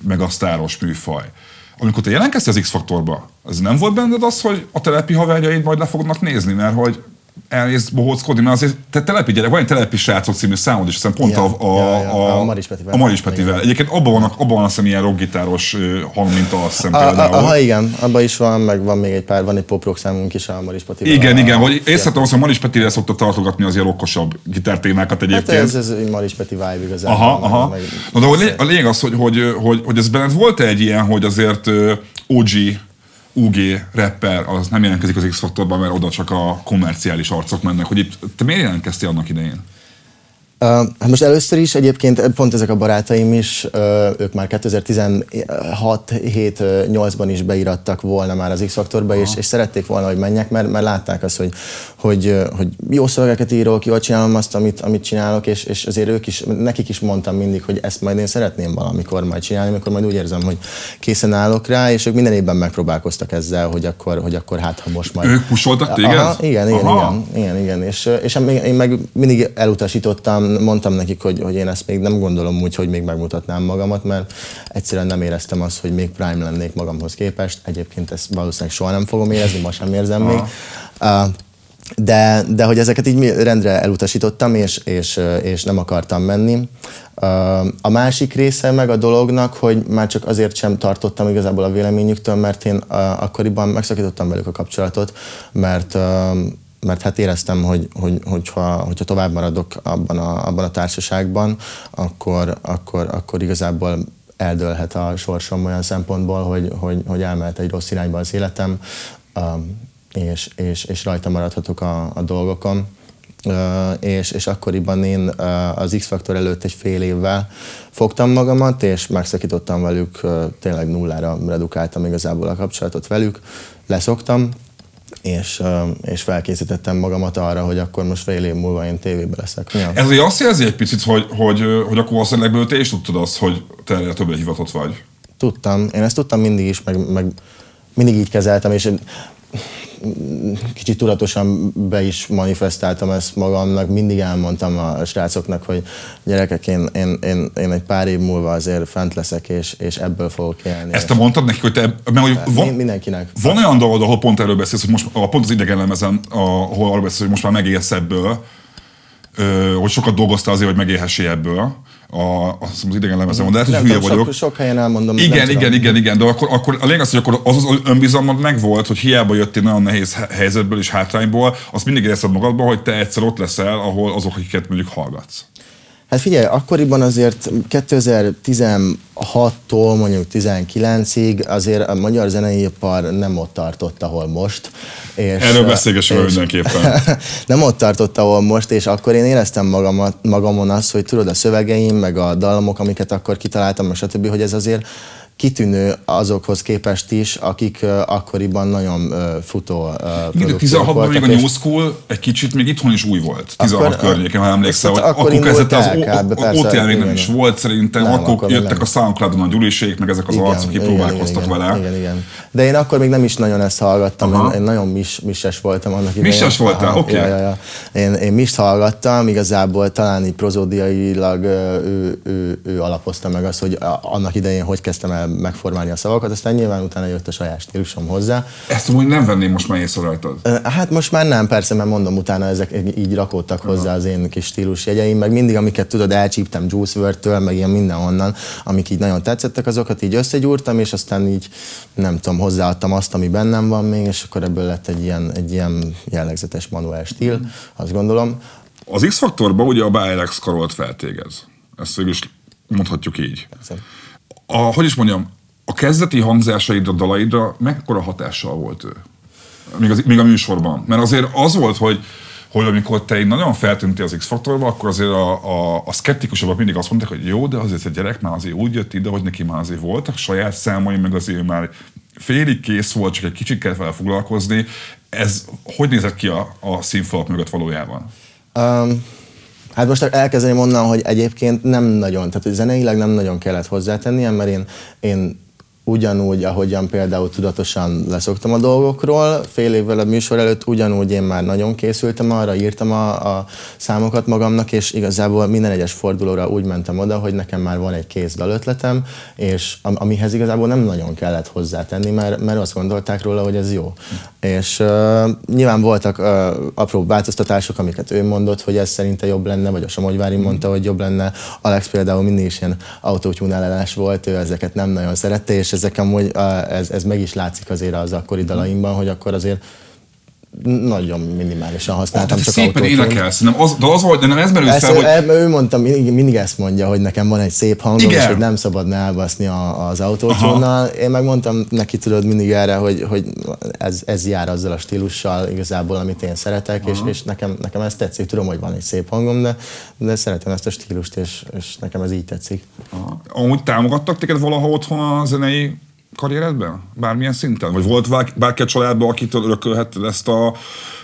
megasztáros műfaj amikor te jelentkeztél az X-faktorba, az nem volt benned az, hogy a telepi haverjaid majd le fognak nézni, mert hogy elmész bohóckodni, mert azért te telepi gyerek, van egy telepi srácok című számod is, hiszen pont Ja, a, a, ja, ja, a, a Maris Petivel. A Maris Petivel. Egyébként abban van, abban van azt hiszem ilyen rockgitáros ö, hangminta, azt hiszem A, a, például. aha, igen, abban is van, meg van még egy pár, van egy pop-rock számunk is a Maris Patival. Igen, a, igen, vagy észrevettem azt, hogy Maris Petivel szokta tartogatni az ilyen rockosabb gitártémákat Hát egyébként. ez, ez egy Maris Peti vibe igazából. Aha, meg- aha. meg- Na de a lé- a lényeg az, hogy, hogy, hogy, hogy ez benned volt egy ilyen, hogy azért OG, UG rapper, az nem jelentkezik az X-faktorban, mert oda csak a komerciális arcok mennek, hogy itt, te miért jelentkeztél annak idején? Hát most először is egyébként pont ezek a barátaim is, ők már 2016-7-8-ban is beirattak volna már az X-faktorba, és, és szerették volna, hogy menjek, mert, mert látták azt, hogy, hogy, hogy jó szövegeket írok, jól csinálom azt, amit, amit csinálok, és, és azért ők is, nekik is mondtam mindig, hogy ezt majd én szeretném valamikor majd csinálni, amikor majd úgy érzem, hogy készen állok rá, és ők minden évben megpróbálkoztak ezzel, hogy akkor, hogy akkor hát, ha most majd... Ők pusoltak téged? Aha, igen, igen, Aha. igen, igen, igen. És, és én meg mindig elutasítottam, mondtam nekik, hogy, hogy én ezt még nem gondolom úgy, hogy még megmutatnám magamat, mert egyszerűen nem éreztem azt, hogy még prime lennék magamhoz képest. Egyébként ezt valószínűleg soha nem fogom érezni, most sem érzem még. Uh, de, de hogy ezeket így rendre elutasítottam, és, és, és nem akartam menni. A másik része meg a dolognak, hogy már csak azért sem tartottam igazából a véleményüktől, mert én akkoriban megszakítottam velük a kapcsolatot, mert mert hát éreztem, hogy, hogy, hogyha, hogyha tovább maradok abban a, abban a társaságban, akkor, akkor, akkor igazából eldőlhet a sorsom olyan szempontból, hogy, hogy, hogy elmehet egy rossz irányba az életem, um, és, és, és rajta maradhatok a, a dolgokon. Uh, és, és akkoriban én uh, az X-Factor előtt egy fél évvel fogtam magamat, és megszakítottam velük, uh, tényleg nullára redukáltam igazából a kapcsolatot velük, leszoktam, és, uh, és felkészítettem magamat arra, hogy akkor most fél év múlva én tévében leszek. Ja. Ez ugye azt jelzi egy picit, hogy, hogy, hogy akkor valószínűleg te is tudtad azt, hogy te erre többre hivatott vagy. Tudtam, én ezt tudtam mindig is, meg, meg mindig így kezeltem, és kicsit tudatosan be is manifestáltam ezt magamnak, mindig elmondtam a srácoknak, hogy gyerekek, én, én, én, én egy pár év múlva azért fent leszek, és, és ebből fogok élni. Ezt te mondtad nekik, hogy te, mert hogy van, mindenkinek. van olyan dolog, ahol pont erről beszélsz, hogy most, a, pont az idegenlemezen, ahol arról beszélsz, hogy most már megélsz ebből, hogy sokat dolgoztál azért, hogy megélhessél ebből. A, azt az idegenlemezen van, de lehet, hogy hülye vagyok. sok, sok helyen elmondom. Igen, igen, igen, igen, de akkor, akkor a lényeg az, hogy akkor az az önbizalmad megvolt, hogy hiába jöttél nagyon nehéz he- helyzetből és hátrányból, azt mindig érezted magadban, hogy te egyszer ott leszel, ahol azok, akiket mondjuk hallgatsz. Hát figyelj, akkoriban azért 2016-tól mondjuk 19-ig azért a magyar zenei ipar nem ott tartott, ahol most. És, Erről beszélgessünk és- mindenképpen. nem ott tartott, ahol most, és akkor én éreztem magamat, magamon azt, hogy tudod, a szövegeim, meg a dallamok, amiket akkor kitaláltam, meg stb., hogy ez azért kitűnő azokhoz képest is, akik uh, akkoriban nagyon uh, futó uh, Igen, de produkciók 16-ban még a New School egy kicsit még itthon is új volt. 16 Akkor- környéken, ha emlékszel, azt hogy akkor akkor kezdett az OTL még nem igen. is volt szerintem, Nem, akkor, akkor jöttek nem. a Soundcloudon a gyurisék, meg ezek az arcok, akik próbálkoztak igen, vele. Igen, igen. De én akkor még nem is nagyon ezt hallgattam, Aha. én, én nagyon mis, mises voltam annak idején. Mises voltál? Oké. Ja, ja, ja. Én, én mist hallgattam, igazából talán így prozódiailag ö, ő, ő, ő, alapozta meg azt, hogy annak idején hogy kezdtem el megformálni a szavakat, aztán nyilván utána jött a saját stílusom hozzá. Ezt amúgy nem venném most már észre rajtad. Hát most már nem, persze, mert mondom, utána ezek így rakódtak hozzá az én kis stílusjegyeim, meg mindig, amiket tudod, elcsíptem Juice WRLD-től, meg ilyen mindenhonnan, amik így nagyon tetszettek, azokat így összegyúrtam, és aztán így, nem tudom, hozzáadtam azt, ami bennem van még, és akkor ebből lett egy ilyen, egy ilyen jellegzetes manuel stíl, azt gondolom. Az X-faktorban ugye a Baelex karolt feltégez. Ezt végül is mondhatjuk így. A, hogy is mondjam, a kezdeti hangzásaidra, dalaidra mekkora hatással volt ő? Még, az, még a műsorban. Mert azért az volt, hogy hogy amikor te így nagyon feltűntél az X-faktorba, akkor azért a, a, a szkeptikusabbak mindig azt mondták, hogy jó, de azért egy gyerek már azért úgy jött ide, hogy neki már azért voltak saját számai, meg azért már félig kész volt, csak egy kicsit kell vele foglalkozni. Ez hogy nézett ki a, a színfalak mögött valójában? Um, hát most elkezdeném onnan, hogy egyébként nem nagyon, tehát zeneileg nem nagyon kellett hozzátennie, mert én, én ugyanúgy, ahogyan például tudatosan leszoktam a dolgokról, fél évvel a műsor előtt ugyanúgy én már nagyon készültem arra, írtam a, a számokat magamnak, és igazából minden egyes fordulóra úgy mentem oda, hogy nekem már van egy kész ötletem, és amihez igazából nem nagyon kellett hozzátenni, mert, mert azt gondolták róla, hogy ez jó. És uh, nyilván voltak uh, apró változtatások, amiket ő mondott, hogy ez szerinte jobb lenne, vagy a Somogyvári mondta, hogy jobb lenne. Alex például mindig is ilyen autótyúnálás volt, ő ezeket nem nagyon szerette, és ezek amúgy, ez, ez meg is látszik azért az akkori dalaimban, hogy akkor azért nagyon minimálisan használtam. Oh, csak szépen énekelsz, nem az, de az volt, de nem ez merül fel, hogy... Ő mondta, mindig, mindig ezt mondja, hogy nekem van egy szép hangom, Igen. és hogy nem szabadna elbaszni a, az autócsónnal. Én megmondtam neki, tudod, mindig erre, hogy, hogy ez, ez jár azzal a stílussal igazából, amit én szeretek, és, és nekem, nekem ez tetszik. Tudom, hogy van egy szép hangom, de, de szeretem ezt a stílust, és, és nekem ez így tetszik. Aha. Amúgy támogattak téged valaha otthon a zenei karrieredben? Bármilyen szinten? Vagy volt bárki a családban, akitől örökölhetted ezt, a,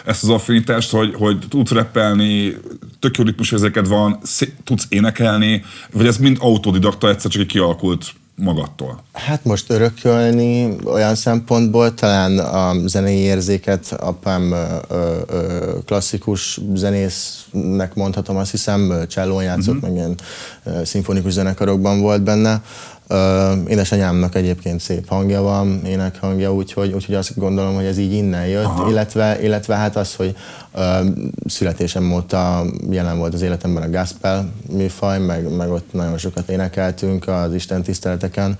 ezt az affinitást, hogy, hogy tudsz reppelni, tök jó ritmusérzéked van, tudsz énekelni, vagy ez mind autodidakta egyszer csak kialakult magadtól? Hát most örökölni olyan szempontból talán a zenei érzéket apám ö, ö, klasszikus zenésznek mondhatom, azt hiszem, csellón játszott, uh-huh. meg ilyen szimfonikus zenekarokban volt benne. Édesanyámnak egyébként szép hangja van, énekhangja, úgyhogy, úgyhogy azt gondolom, hogy ez így innen jött, illetve, illetve hát az, hogy uh, születésem óta jelen volt az életemben a gospel műfaj, meg, meg ott nagyon sokat énekeltünk az Isten tiszteleteken.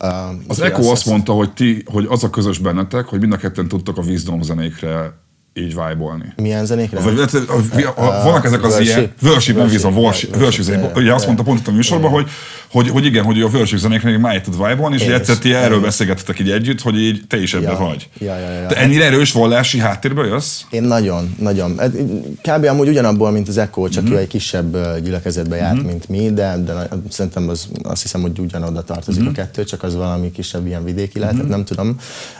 Uh, az Eko azt, azt mondta, hogy, ti, hogy az a közös bennetek, hogy mind a ketten tudtak a Wisdom zenékre így vibe-olni. Milyen zenékre? Vagy, a, a, a, vannak ezek az ilyen worship, víz, a worship. Ugye azt mondta pont a műsorban, hogy, hogy, hogy igen, hogy a worship zenékre már tud vibe és egyszer ti erről beszélgettetek így együtt, hogy így te is ebben vagy. Ja, ja, ja. Te ennyire erős vallási háttérből jössz? Én nagyon, nagyon. Kb. amúgy ugyanabból, mint az Echo, csak mm-hmm. ő egy kisebb gyülekezetbe járt, mm-hmm. mint mi, de, de szerintem az, azt hiszem, hogy ugyanoda tartozik mm-hmm. a kettő, csak az valami kisebb ilyen vidéki lehetett, mm-hmm. nem tudom,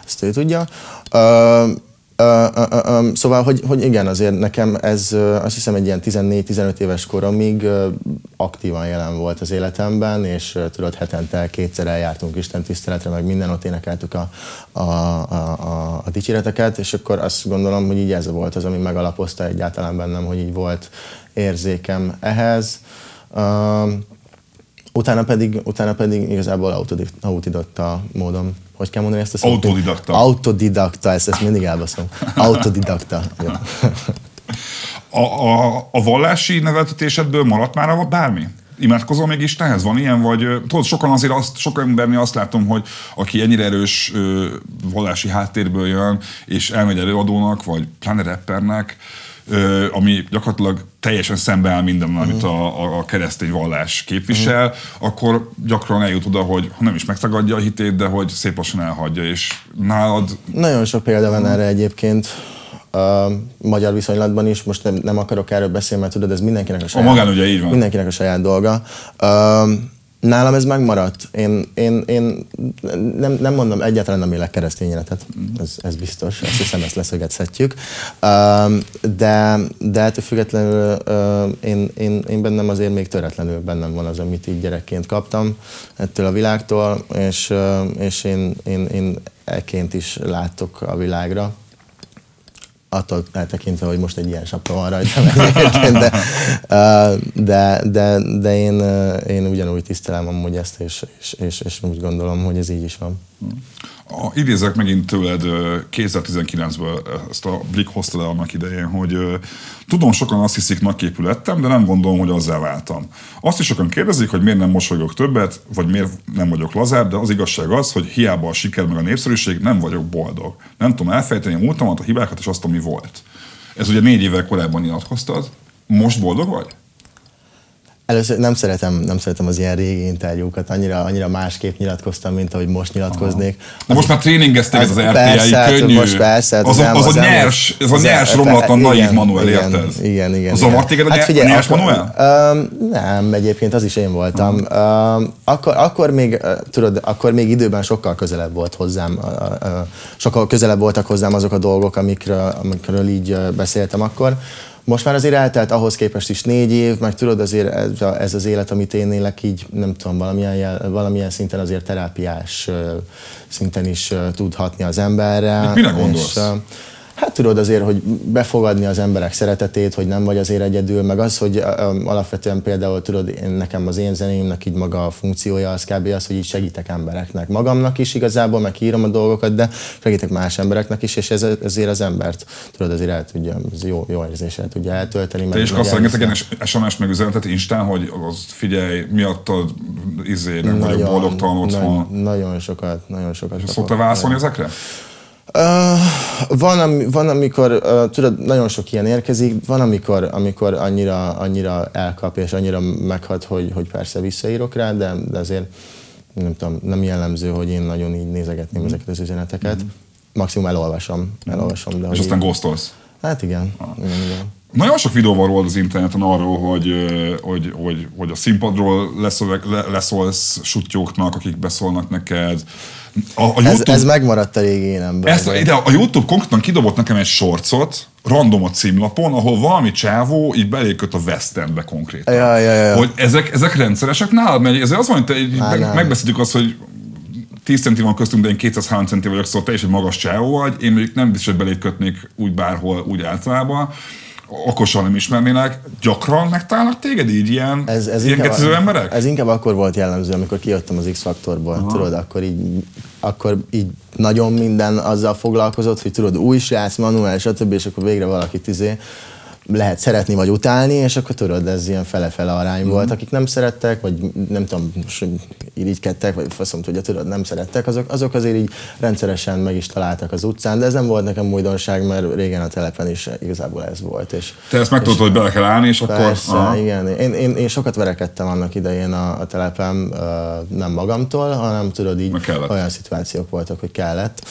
ezt ő tudja. Uh, szóval, hogy, hogy igen, azért nekem ez azt hiszem egy ilyen 14-15 éves koromig aktívan jelen volt az életemben, és tudod, hetente kétszer eljártunk Isten tiszteletre, meg minden ott énekeltük a, a, a, a, a dicséreteket, és akkor azt gondolom, hogy így ez volt az, ami megalapozta egyáltalán bennem, hogy így volt érzékem ehhez. Uh, utána pedig, utána pedig igazából autodidakta módon hogy kell mondani ezt a szót? Autodidakta. Autodidakta, ezt, ezt mindig elbaszom. Autodidakta. a, a, a vallási neveltetésedből maradt már a bármi? Imádkozol még Istenhez? Van ilyen? Vagy tudod, sokan azért azt, sok embernél azt látom, hogy aki ennyire erős ö, vallási háttérből jön, és elmegy előadónak, vagy pláne rappernek, ami gyakorlatilag teljesen szembeáll minden, amit a, a keresztény vallás képvisel, uh-huh. akkor gyakran eljut oda, hogy nem is megtagadja a hitét, de hogy szép lassan elhagyja, és nálad... Nagyon sok példa van erre egyébként. A magyar viszonylatban is, most nem, nem akarok erről beszélni, mert tudod, ez mindenkinek a saját, a magán ugye így van. Mindenkinek a saját dolga. Uh, Nálam ez megmaradt. Én, én, én nem, nem mondom, egyáltalán nem élek keresztény életet. Ez, ez biztos. Azt hiszem, ezt leszögethetjük. De, de ettől függetlenül én, én, én bennem azért még töretlenül bennem van az, amit így gyerekként kaptam ettől a világtól, és, és én, én, én eként is látok a világra attól eltekintve, hogy most egy ilyen sapka van rajtam de, de, de, de én, én ugyanúgy tisztelem amúgy ezt, és, és, és, és úgy gondolom, hogy ez így is van. A, idézek megint tőled 2019-ből ezt a Blick hozta el annak idején, hogy tudom, sokan azt hiszik, nagyképű lettem, de nem gondolom, hogy azzá váltam. Azt is sokan kérdezik, hogy miért nem mosolygok többet, vagy miért nem vagyok lazább, de az igazság az, hogy hiába a siker meg a népszerűség, nem vagyok boldog. Nem tudom elfejteni a múltamat, a hibákat és azt, ami volt. Ez ugye négy évvel korábban nyilatkoztad. Most boldog vagy? Először nem szeretem, nem szeretem az ilyen régi interjúkat, annyira, annyira másképp nyilatkoztam, mint ahogy most nyilatkoznék. Na most már tréningeztek ez az RTI, persze, könnyű. Most persze, hát az, az, az, az, a nyers, az, az a nyers romlatlan naív Manuel, igen, érted? Igen, igen. Zavart téged a, hát figyelj, a nyers akkor, Manuel? Um, nem, egyébként az is én voltam. Um, akkor, akkor még, tudod, akkor még időben sokkal közelebb volt hozzám, sokkal közelebb voltak hozzám azok a dolgok, amikről, amikről így beszéltem akkor most már azért eltelt ahhoz képest is négy év, meg tudod azért ez, az élet, amit én élek, így nem tudom, valamilyen, jel, valamilyen szinten azért terápiás szinten is ö, tud hatni az emberre. Mit mire gondolsz? És, Hát tudod azért, hogy befogadni az emberek szeretetét, hogy nem vagy azért egyedül, meg az, hogy alapvetően például tudod, én, nekem az én zenémnek így maga a funkciója az kb. az, hogy így segítek embereknek. Magamnak is igazából, meg írom a dolgokat, de segítek más embereknek is, és ez, ezért az embert tudod, azért el tudja, ez jó, jó érzéssel tudja eltölteni. Te is kapsz rengeteg SMS meg üzenetet Instán, hogy az figyelj, miattad izé, nem vagyok boldogtalan otthon. Nagyon, nagyon sokat, nagyon sokat. Szoktál válaszolni ezekre? Uh, van, ami, van, amikor, uh, tudod, nagyon sok ilyen érkezik, van, amikor, amikor annyira, annyira elkap és annyira meghat, hogy, hogy persze visszaírok rá, de, de azért nem tudom, nem jellemző, hogy én nagyon így nézegetném mm. ezeket az üzeneteket. Mm. Maximum elolvasom, elolvasom. De és aztán ghostolsz? Hát igen. Ah. igen, igen. Nagyon sok videó van róla az interneten arról, hogy, hogy, hogy, hogy a színpadról leszol, leszólsz sutyóknak, akik beszólnak neked, a, a YouTube, ez, ez megmaradt a régi énemben. Ezt, ide a YouTube konkrétan kidobott nekem egy sorcot, random a címlapon, ahol valami csávó így beléköt a West Endbe konkrétan. Ja, ja, ja. Hogy ezek, ezek rendszeresek nálad, mert ezért az van, hogy te, meg, megbeszéltük azt, hogy 10 centi van köztünk, de én 203 centi vagyok, szóval te is egy magas csávó vagy. Én mondjuk nem biztos, hogy belékötnék úgy bárhol, úgy általában okosan nem ismernének, gyakran megtalálnak téged így ilyen, ez, ez ilyen inkább, emberek? Ez inkább akkor volt jellemző, amikor kijöttem az X-faktorból, Aha. tudod, akkor így, akkor így nagyon minden azzal foglalkozott, hogy tudod, új srác, manuál, stb., és akkor végre valaki tizé lehet szeretni vagy utálni, és akkor tudod, ez ilyen fele-fele arány mm-hmm. volt. Akik nem szerettek, vagy nem tudom, irigykedtek, vagy faszom tudja, tudod, nem szerettek, azok, azok azért így rendszeresen meg is találtak az utcán, de ez nem volt nekem újdonság, mert régen a telepen is igazából ez volt. És, Te ezt megtudtad, hogy bele kell állni, és persze, akkor... igen. Én, én, én, sokat verekedtem annak idején a, a telepen, nem magamtól, hanem tudod, így olyan szituációk voltak, hogy kellett.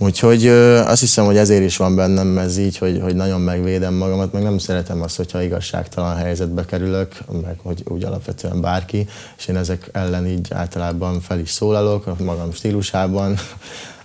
Úgyhogy azt hiszem, hogy ezért is van bennem ez így, hogy, hogy nagyon megvédem magamat, meg nem szeretem azt, hogyha igazságtalan helyzetbe kerülök, meg hogy úgy alapvetően bárki, és én ezek ellen így általában fel is szólalok, a magam stílusában,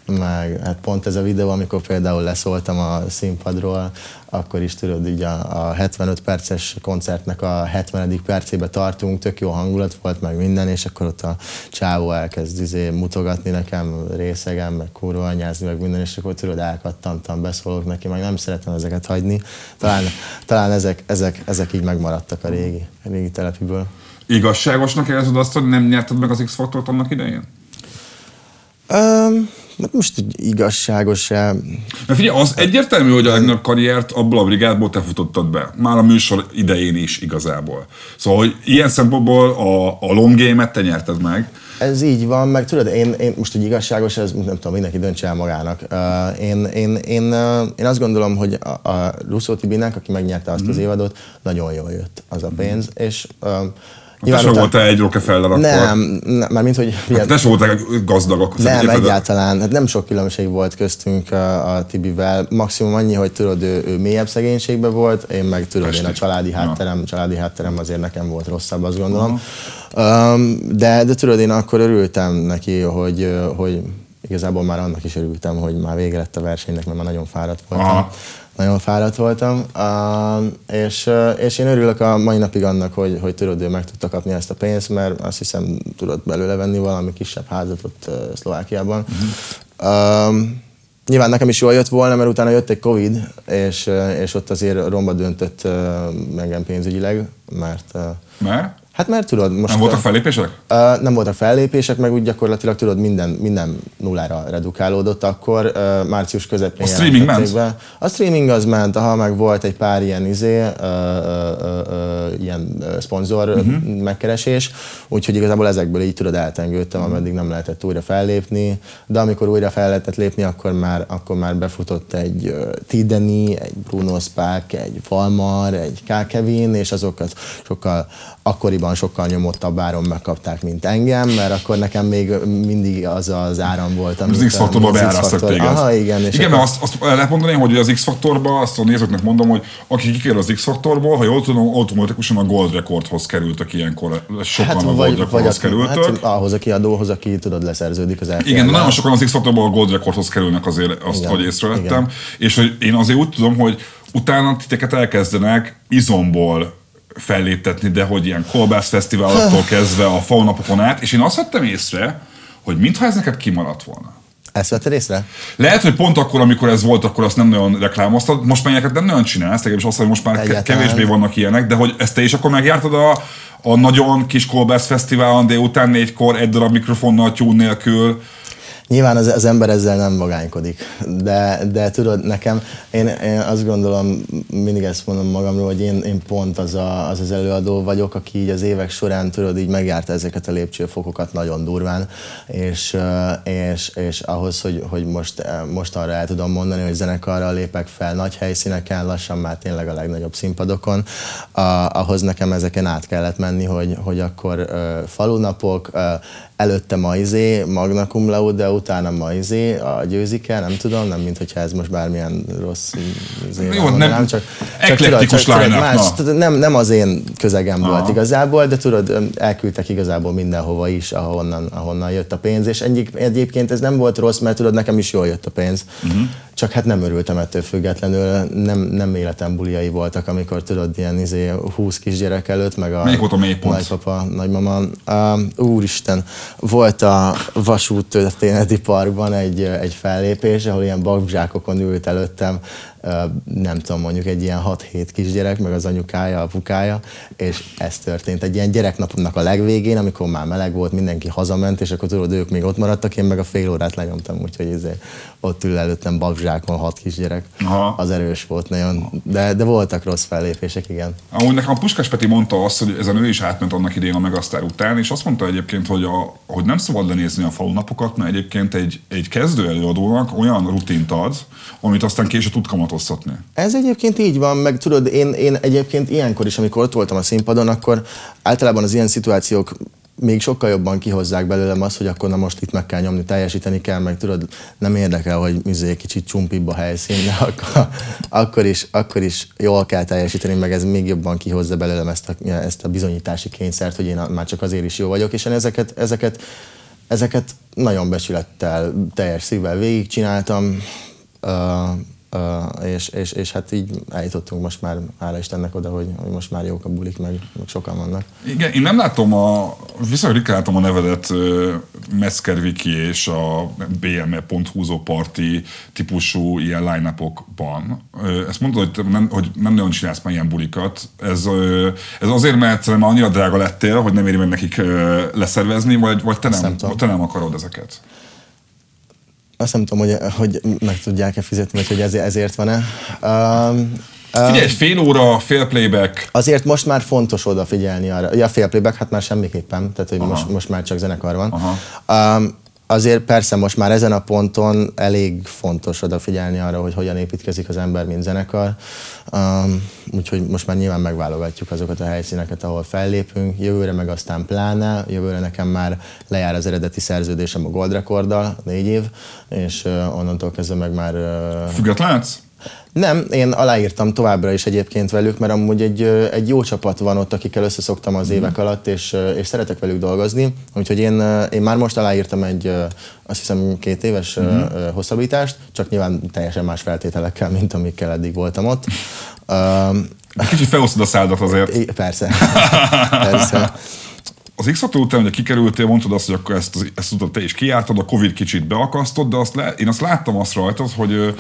meg hát pont ez a videó, amikor például leszóltam a színpadról, akkor is tudod, így a, a 75 perces koncertnek a 70. percébe tartunk, tök jó hangulat volt, meg minden, és akkor ott a csávó elkezd izé mutogatni nekem részegen, meg kurva anyázni, meg minden, és akkor tudod, elkattantam, beszólok neki, meg nem szeretem ezeket hagyni. Talán, talán ezek, ezek, ezek így megmaradtak a régi, a régi telepiből. Igazságosnak érzed azt, hogy nem nyerted meg az X-faktort annak idején? Um, most igazságos-e? Mert figyelj, az egyértelmű, hogy a legnagyobb karriert abból a brigádból te futottad be. Már a műsor idején is igazából. Szóval, hogy ilyen szempontból a, a long game-et te nyerted meg. Ez így van, meg tudod, én, én most úgy igazságos, ez nem tudom, mindenki döntse el magának. Uh, én, én, én, uh, én azt gondolom, hogy a, a Russo Tibinek, aki megnyerte azt mm. az évadot, nagyon jól jött az a pénz, mm. és uh, Nyilván te sem voltál egy Rockefeller akkor? Nem, nem már mint hogy... Hát te sem voltál gazdagok. Nem, egyáltalán. Hát nem sok különbség volt köztünk a, a Tibivel. Maximum annyi, hogy tudod, ő, ő mélyebb szegénységben volt, én meg tudod, Esti. én a családi hátterem, ja. családi hátterem azért nekem volt rosszabb, azt gondolom. Uh-huh. Um, de, de tudod, én akkor örültem neki, hogy, hogy igazából már annak is örültem, hogy már vége lett a versenynek, mert már nagyon fáradt voltam. Aha nagyon fáradt voltam, uh, és, uh, és én örülök a mai napig annak, hogy, hogy tudod, ő meg tudta kapni ezt a pénzt, mert azt hiszem tudod belőle venni valami kisebb házat ott uh, Szlovákiában. Uh-huh. Uh, nyilván nekem is jól jött volna, mert utána jött egy Covid, és, és ott azért romba döntött uh, engem pénzügyileg, mert... Uh, mert? Hát mert tudod, most... Nem voltak fellépések? Uh, nem voltak fellépések, meg úgy gyakorlatilag tudod, minden, minden nullára redukálódott akkor. Uh, március közepén A streaming ment? Be. A streaming az ment, ha meg volt egy pár ilyen izé, uh, uh, uh, ilyen szponzor uh-huh. megkeresés, úgyhogy igazából ezekből így tudod eltengődtem, uh-huh. ameddig nem lehetett újra fellépni, de amikor újra fel lehetett lépni, akkor már, akkor már befutott egy uh, Tideni, egy Bruno Spark, egy Falmar, egy K. Kevin, és azokat sokkal akkoriban sokkal nyomottabb áron megkapták, mint engem, mert akkor nekem még mindig az az áram volt. Az X-faktorba beárasztak téged. Aha, igen. És igen, mert azt, azt lehet mondani, hogy az X-faktorba, azt a nézőknek mondom, hogy aki kikér az X-faktorból, ha jól tudom, automatikusan a Gold Recordhoz kerültek ilyenkor, sokan hát, a Gold Recordhoz kerültek. Hát, ahhoz a kiadóhoz, aki tudod, leszerződik az elfél. Igen, de nagyon sokan az X-faktorból a Gold Recordhoz kerülnek azért, azt, igen, hogy észrevettem. Igen. És hogy én azért úgy tudom, hogy utána titeket elkezdenek izomból felléptetni, de hogy ilyen kolbász fesztiváloktól kezdve a faunapokon át, és én azt vettem észre, hogy mintha ez neked kimaradt volna. Ezt vetted észre? Lehet, hogy pont akkor, amikor ez volt, akkor azt nem nagyon reklámoztad. Most már ilyeneket nem nagyon csinálsz, legalábbis azt, hogy most már Egyáltalán. kevésbé vannak ilyenek, de hogy ezt te is akkor megjártad a, a nagyon kis Kolbász Fesztiválon délután négykor egy darab mikrofonnal, tyún nélkül, Nyilván az, az ember ezzel nem magánykodik, de, de tudod, nekem, én, én azt gondolom, mindig ezt mondom magamról, hogy én, én pont az, a, az az előadó vagyok, aki így az évek során, tudod, így megjárta ezeket a lépcsőfokokat nagyon durván, és, és, és ahhoz, hogy, hogy most, most arra el tudom mondani, hogy zenekarral lépek fel nagy helyszíneken, lassan már tényleg a legnagyobb színpadokon, a, ahhoz nekem ezeken át kellett menni, hogy, hogy akkor falunapok, előtte ma izé, magna cum laude, utána ma izé, a győzike, nem tudom, nem mint hogyha ez most bármilyen rossz izé, Jó, nem, nem, csak, csak, tudod, csak tudod, más, nem, nem az én közegem Aha. volt igazából, de tudod, elküldtek igazából mindenhova is, ahonnan, ahonnan jött a pénz, és egyébként ez nem volt rossz, mert tudod, nekem is jól jött a pénz. Uh-huh csak hát nem örültem ettől függetlenül, nem, nem életem buliai voltak, amikor tudod, ilyen izé, 20 kisgyerek előtt, meg a, Melyik volt a mélypont? nagypapa, nagymama. Uh, úristen, volt a Vasút Történeti Parkban egy, egy fellépés, ahol ilyen babzsákokon ült előttem nem tudom, mondjuk egy ilyen 6-7 kisgyerek, meg az anyukája, apukája, és ez történt. Egy ilyen gyereknapomnak a legvégén, amikor már meleg volt, mindenki hazament, és akkor tudod, ők még ott maradtak, én meg a fél órát lenyomtam, úgyhogy ezért ott ül előttem babzsákon hat kisgyerek. Aha. Az erős volt nagyon, de, de voltak rossz fellépések, igen. Amúgy nekem Puskás Peti mondta azt, hogy ez a nő is átment annak idején a Megasztár után, és azt mondta egyébként, hogy, a, hogy nem szabad lenézni a falunapokat, mert egyébként egy, egy kezdő előadónak olyan rutint ad, amit aztán később tud kamatoztatni. Ez egyébként így van, meg tudod, én, én egyébként ilyenkor is, amikor ott voltam a színpadon, akkor általában az ilyen szituációk még sokkal jobban kihozzák belőlem azt, hogy akkor na most itt meg kell nyomni, teljesíteni kell, meg tudod, nem érdekel, hogy mizé kicsit csumpibb a helyszín, de akkor, akkor, is, akkor is jól kell teljesíteni, meg ez még jobban kihozza belőlem ezt a, ezt a bizonyítási kényszert, hogy én már csak azért is jó vagyok, és én ezeket, ezeket, ezeket nagyon becsülettel, teljes szívvel végigcsináltam, Uh, és, és, és, hát így eljutottunk most már, hála Istennek oda, hogy, hogy most már jók a bulik, meg, meg sokan vannak. Igen, én nem látom a, viszonylag ritkán látom a nevedet uh, Metzger Wiki és a BME.hu parti típusú ilyen line uh, Ezt mondod, hogy nem, hogy nem nagyon csinálsz már ilyen bulikat. Ez, uh, ez azért, mert nem annyira drága lettél, hogy nem éri meg nekik uh, leszervezni, vagy, vagy te, nem, nem te nem akarod ezeket? Azt nem tudom, hogy, hogy meg tudják-e fizetni, vagy hogy ezért, ezért van-e. Um, Figyelj, egy fél óra, fél playback. Azért most már fontos odafigyelni arra. Ja, fél playback, hát már semmiképpen, tehát hogy most, most már csak zenekar van. Aha. Um, azért persze most már ezen a ponton elég fontos odafigyelni arra, hogy hogyan építkezik az ember, mint zenekar. Um, úgyhogy most már nyilván megválogatjuk azokat a helyszíneket, ahol fellépünk. Jövőre meg aztán pláne. Jövőre nekem már lejár az eredeti szerződésem a Gold Recorddal, négy év, és uh, onnantól kezdve meg már... Uh, Függetlensz? Nem, én aláírtam továbbra is egyébként velük, mert amúgy egy, egy jó csapat van ott, akikkel összeszoktam az évek alatt, és, és szeretek velük dolgozni. Úgyhogy én, én már most aláírtam egy, azt hiszem, két éves mm. hosszabbítást, csak nyilván teljesen más feltételekkel, mint amikkel eddig voltam ott. Kicsit felosztod a szádat azért. Persze. Persze. Az x után, hogy kikerültél, mondtad azt, hogy akkor ezt, ezt tudod, te is kiártad, a Covid kicsit beakasztod, de azt le, én azt láttam azt rajtad, hogy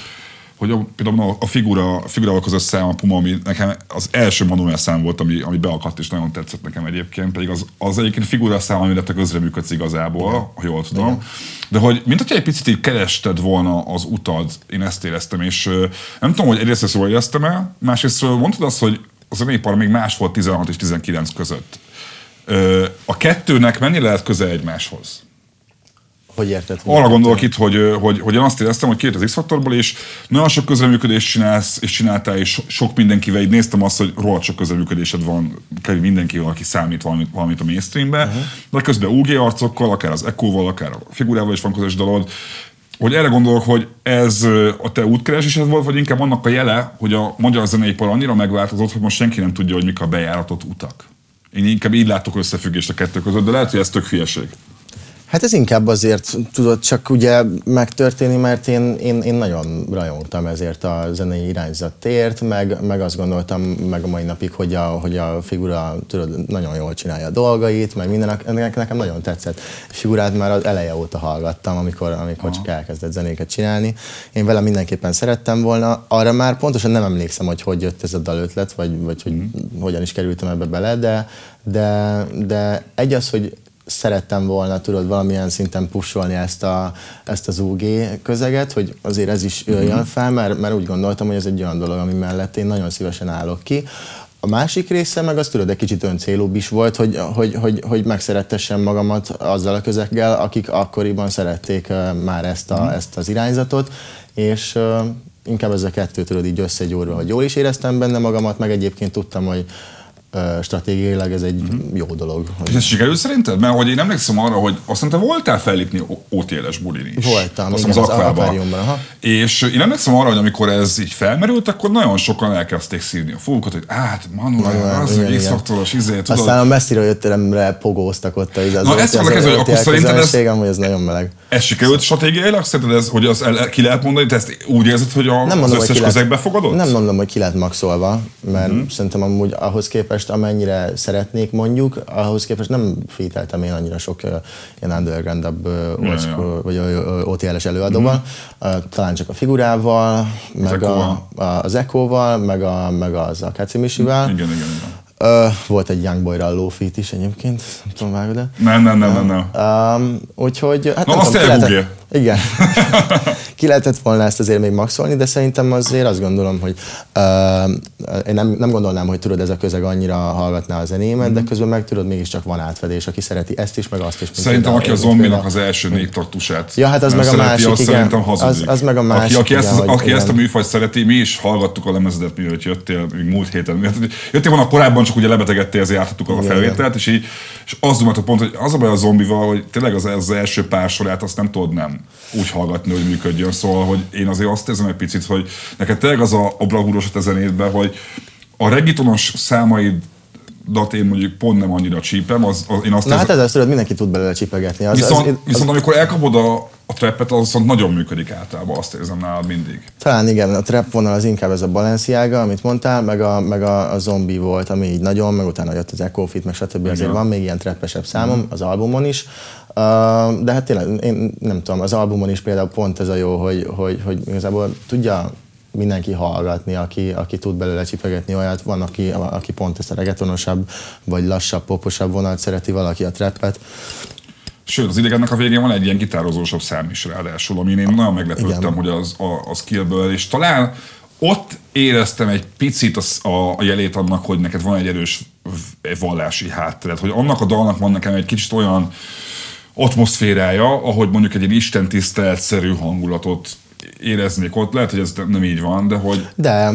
hogy a, például a figura, a figura között szám, a Puma, ami nekem az első manuál szám volt, ami, ami beakadt, és nagyon tetszett nekem egyébként, pedig az, az egyébként figura szám, amire te közreműködsz igazából, Igen. ha jól tudom. Igen. De hogy, mint hogyha egy picit így kerested volna az utad, én ezt éreztem, és nem tudom, hogy egyrészt ezt jól éreztem el, másrészt mondtad azt, hogy az a zenépar még más volt 16 és 19 között. A kettőnek mennyire lehet közel egymáshoz? Hogy érted? Arra gondolok itt, hogy, hogy, hogy én azt éreztem, hogy két az X-faktorból, és nagyon sok közreműködést csinálsz, és csináltál, és sok mindenkivel, így néztem azt, hogy rohadt sok közreműködésed van, kell mindenkivel, aki számít valamit, valamit a mainstreambe, uh-huh. de közben UG arcokkal, akár az Echo-val, akár a figurával is van közös dalod, hogy erre gondolok, hogy ez a te útkeresésed volt, vagy inkább annak a jele, hogy a magyar zeneipar annyira megváltozott, hogy most senki nem tudja, hogy mik a bejáratott utak. Én inkább így látok összefüggést a kettő között, de lehet, hogy ez tök hülyeség. Hát ez inkább azért tudott csak ugye megtörténni, mert én, én, én nagyon rajongtam ezért a zenei irányzatért, meg, meg azt gondoltam meg a mai napig, hogy a, hogy a figura tudod, nagyon jól csinálja a dolgait, meg minden, nekem nagyon tetszett. A figurát már az eleje óta hallgattam, amikor, amikor csak elkezdett zenéket csinálni. Én vele mindenképpen szerettem volna. Arra már pontosan nem emlékszem, hogy hogy jött ez a dal ötlet, vagy, vagy hogy mm. hogyan is kerültem ebbe bele, de, de, de egy az, hogy szerettem volna, tudod, valamilyen szinten pusolni ezt, a, ezt az UG közeget, hogy azért ez is jöjjön mhm. fel, mert, mert úgy gondoltam, hogy ez egy olyan dolog, ami mellett én nagyon szívesen állok ki. A másik része meg az tudod, egy kicsit öncélúbb is volt, hogy, hogy, hogy, hogy megszerettessem magamat azzal a közeggel, akik akkoriban szerették már ezt, a, mm. ezt az irányzatot, és inkább ez a kettő tudod így összegyúrva, hogy jól is éreztem benne magamat, meg egyébként tudtam, hogy stratégiailag ez egy mm-hmm. jó dolog. És ez sikerült szerinted? Mert hogy én emlékszem arra, hogy azt mondta, voltál fellépni OTL-es bulin is. Voltam, azt igen, az, az akváriumban. És én emlékszem arra, hogy amikor ez így felmerült, akkor nagyon sokan elkezdték szívni a fókukat, hogy át, Manuel, az egy x izé, tudod. Aztán a messziről jöttelemre pogóztak ott az Na ezt mondok, ez, hogy akkor szerinted ez, hogy ez nagyon meleg. Ez sikerült stratégiailag? Szerinted ez, hogy az el, ki lehet mondani, te ezt úgy érzed, hogy a, nem mondom, az összes közeg befogadott? Nem mondom, hogy ki lehet maxolva, mert mm-hmm. szerintem amúgy ahhoz képest, amennyire szeretnék mondjuk, ahhoz képest nem fételtem én annyira sok uh, ilyen underground ja, ja. vagy uh, OTL-es előadóval. Mm-hmm. Uh, talán csak a figurával, meg a, a, az Echo-val, meg, a, meg az Akáci Misivel. Igen, igen, igen. Uh, volt egy Young Boy Ralló feat is egyébként, nem tudom vágod de. Nem, nem, nem, nem. nem. Um, úgyhogy... Hát Na, azt tudom, igen. Ki lehetett volna ezt azért még maxolni, de szerintem azért azt gondolom, hogy uh, én nem, nem gondolnám, hogy tudod, ez a közeg annyira hallgatná a zenémet, mm-hmm. de közben meg tudod, mégiscsak van átfedés, aki szereti ezt is, meg azt is. Szerintem, aki a zombinak az első négy taktusát Ja, hát az meg a másik, azt igen. Az, az meg a másik, Aki, aki, igen, ezt, aki ezt a műfajt szereti, mi is hallgattuk a lemezedet, mielőtt jöttél, még múlt héten. Jöttél volna korábban, csak ugye lebetegedtél, ezért jártattuk a felvételt, és így, és az a pont, hogy az a baj a zombival, hogy tényleg az, az első pár sorát azt nem tudod nem úgy hallgatni, hogy működjön. Szóval, hogy én azért azt érzem egy picit, hogy neked tényleg az a, a bravúros a zenétben, hogy a regitonos számaid dat én mondjuk pont nem annyira csípem. Az, az, én azt Na hát ez az, tudod, mindenki tud belőle csipegetni. Az, viszont, az, az, viszont amikor elkapod a, a trappet, az viszont nagyon működik általában, azt érzem nálad mindig. Talán igen, a trap vonal az inkább ez a Balenciaga, amit mondtál, meg a, meg a, a zombi volt, ami így nagyon, meg utána jött az Echo Fit, meg stb. Igen. Azért van még ilyen trappesebb számom mm. az albumon is. De hát tényleg, én nem tudom, az albumon is például pont ez a jó, hogy, hogy, hogy igazából tudja mindenki hallgatni, aki, aki tud belőle csipegetni olyat. Van, aki, aki pont ezt a regetonosabb, vagy lassabb, poposabb vonalat szereti, valaki a trappet. Sőt, az idegennek a végén van egy ilyen gitározósabb szám is ráadásul, amin én nagyon meglepődtem, Igen. hogy az a, a skillből, és talán ott éreztem egy picit a, a jelét annak, hogy neked van egy erős vallási háttered, hogy annak a dalnak van nekem egy kicsit olyan atmoszférája, ahogy mondjuk egy ilyen Isten tiszteletszerű hangulatot éreznék ott. Lehet, hogy ez nem így van, de hogy... De,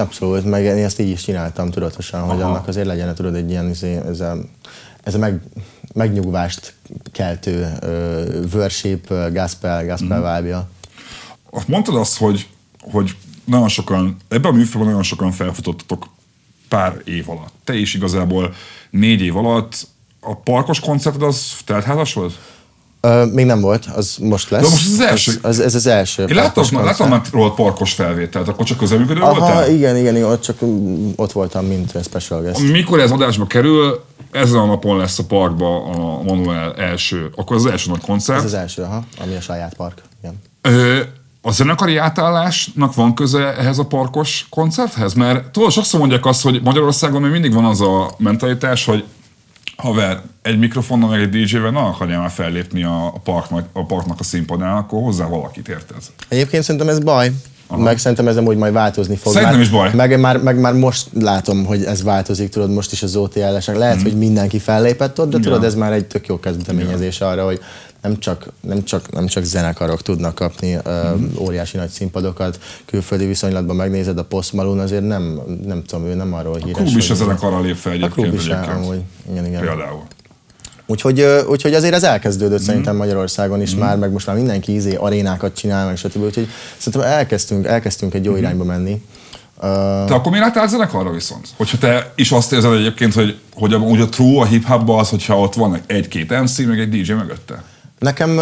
abszolút, meg én ezt így is csináltam tudatosan, Aha. hogy annak azért legyen, tudod, egy ilyen, izé, ez a, ez a meg, megnyugvást keltő uh, worship, uh, gospel, gospel mm. vibe-ja. Mondtad azt, hogy, hogy nagyon sokan, ebben a műfajban nagyon sokan felfutottatok pár év alatt. Te is igazából négy év alatt. A parkos koncerted az teltházas volt? Uh, még nem volt, az most lesz. De most az első. Az, az, ez az első. Én láttam, láttam már róla parkos felvételt, akkor csak közelműködő voltál? igen, igen, igen, ott csak ott voltam, mint special guest. Mikor ez adásba kerül, ezen a napon lesz a parkba a Manuel első, akkor az első nagy koncert. Ez az első, aha, ami a saját park. Igen. Ö, a zenekari átállásnak van köze ehhez a parkos koncerthez? Mert tudod, sokszor mondják azt, hogy Magyarországon még mindig van az a mentalitás, hogy haver, egy mikrofonnal, meg egy DJ-vel nem akarja már fellépni a, parknak, a parknak a színpadán, akkor hozzá valakit, érted? Egyébként szerintem ez baj. Aha. Meg szerintem ez úgy majd változni fog. Szerintem már, is baj. Meg már, meg már most látom, hogy ez változik, tudod, most is az OTL-esek. Lehet, mm. hogy mindenki fellépett ott, de tudod, ez már egy tök jó kezdeményezés arra, hogy nem csak, nem csak, nem csak zenekarok tudnak kapni mm. óriási nagy színpadokat, külföldi viszonylatban megnézed, a Post Malone azért nem, nem tudom, ő nem arról híres. A klub is a zenekarral lép fel egyébként. A klub is amúgy, igen, igen. Például. Úgyhogy, úgyhogy azért ez elkezdődött mm. szerintem Magyarországon is mm. már, meg most már mindenki ízé arénákat csinál, meg stb. Úgyhogy szerintem elkezdtünk, elkezdtünk egy jó mm. irányba menni. Te akkor miért álltál zenekarra viszont? Hogyha te is azt érzed egyébként, hogy, hogy a, hogy a true a hip-hopban az, hogyha ott van egy-két MC, meg egy DJ mögötte? Nekem,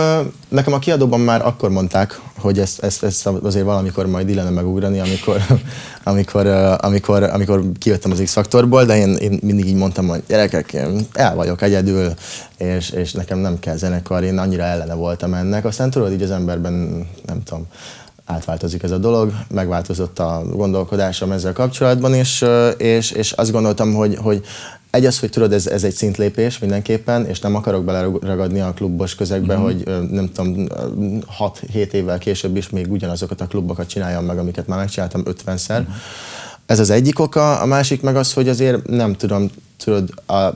nekem a kiadóban már akkor mondták, hogy ezt, ezt, ezt azért valamikor majd illene megugrani, amikor, amikor, amikor, amikor kijöttem az X-faktorból, de én, én mindig így mondtam, hogy gyerekek, én el vagyok egyedül, és, és nekem nem kell zenekar, én annyira ellene voltam ennek. Aztán tudod, így az emberben, nem tudom, átváltozik ez a dolog, megváltozott a gondolkodásom ezzel kapcsolatban, és, és, és azt gondoltam, hogy, hogy egy az, hogy tudod, ez, ez egy szintlépés mindenképpen, és nem akarok beleragadni a klubos közegbe, mm-hmm. hogy nem tudom, 6-7 évvel később is még ugyanazokat a klubokat csináljam meg, amiket már megcsináltam 50-szer. Mm-hmm. Ez az egyik oka, a másik meg az, hogy azért nem tudom, tudod, a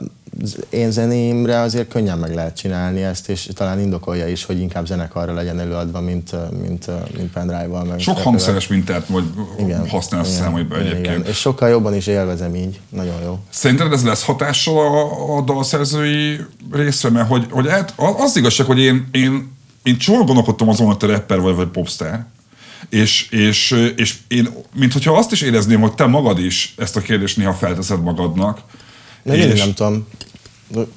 én zenéimre azért könnyen meg lehet csinálni ezt, és talán indokolja is, hogy inkább zenekarra legyen előadva, mint, mint, mint pendrive-val. Meg Sok hangszeres mintát vagy igen, használsz igen, számodba egyébként. Igen. És sokkal jobban is élvezem így. Nagyon jó. Szerinted ez lesz hatással a, a dalszerzői részre? Mert hogy, hogy hát az igazság, hogy én, én, én csomó gondolkodtam azon, hogy te rapper vagy, vagy popstar. És, és, és én, mint hogyha azt is érezném, hogy te magad is ezt a kérdést néha felteszed magadnak, és... én nem tudom.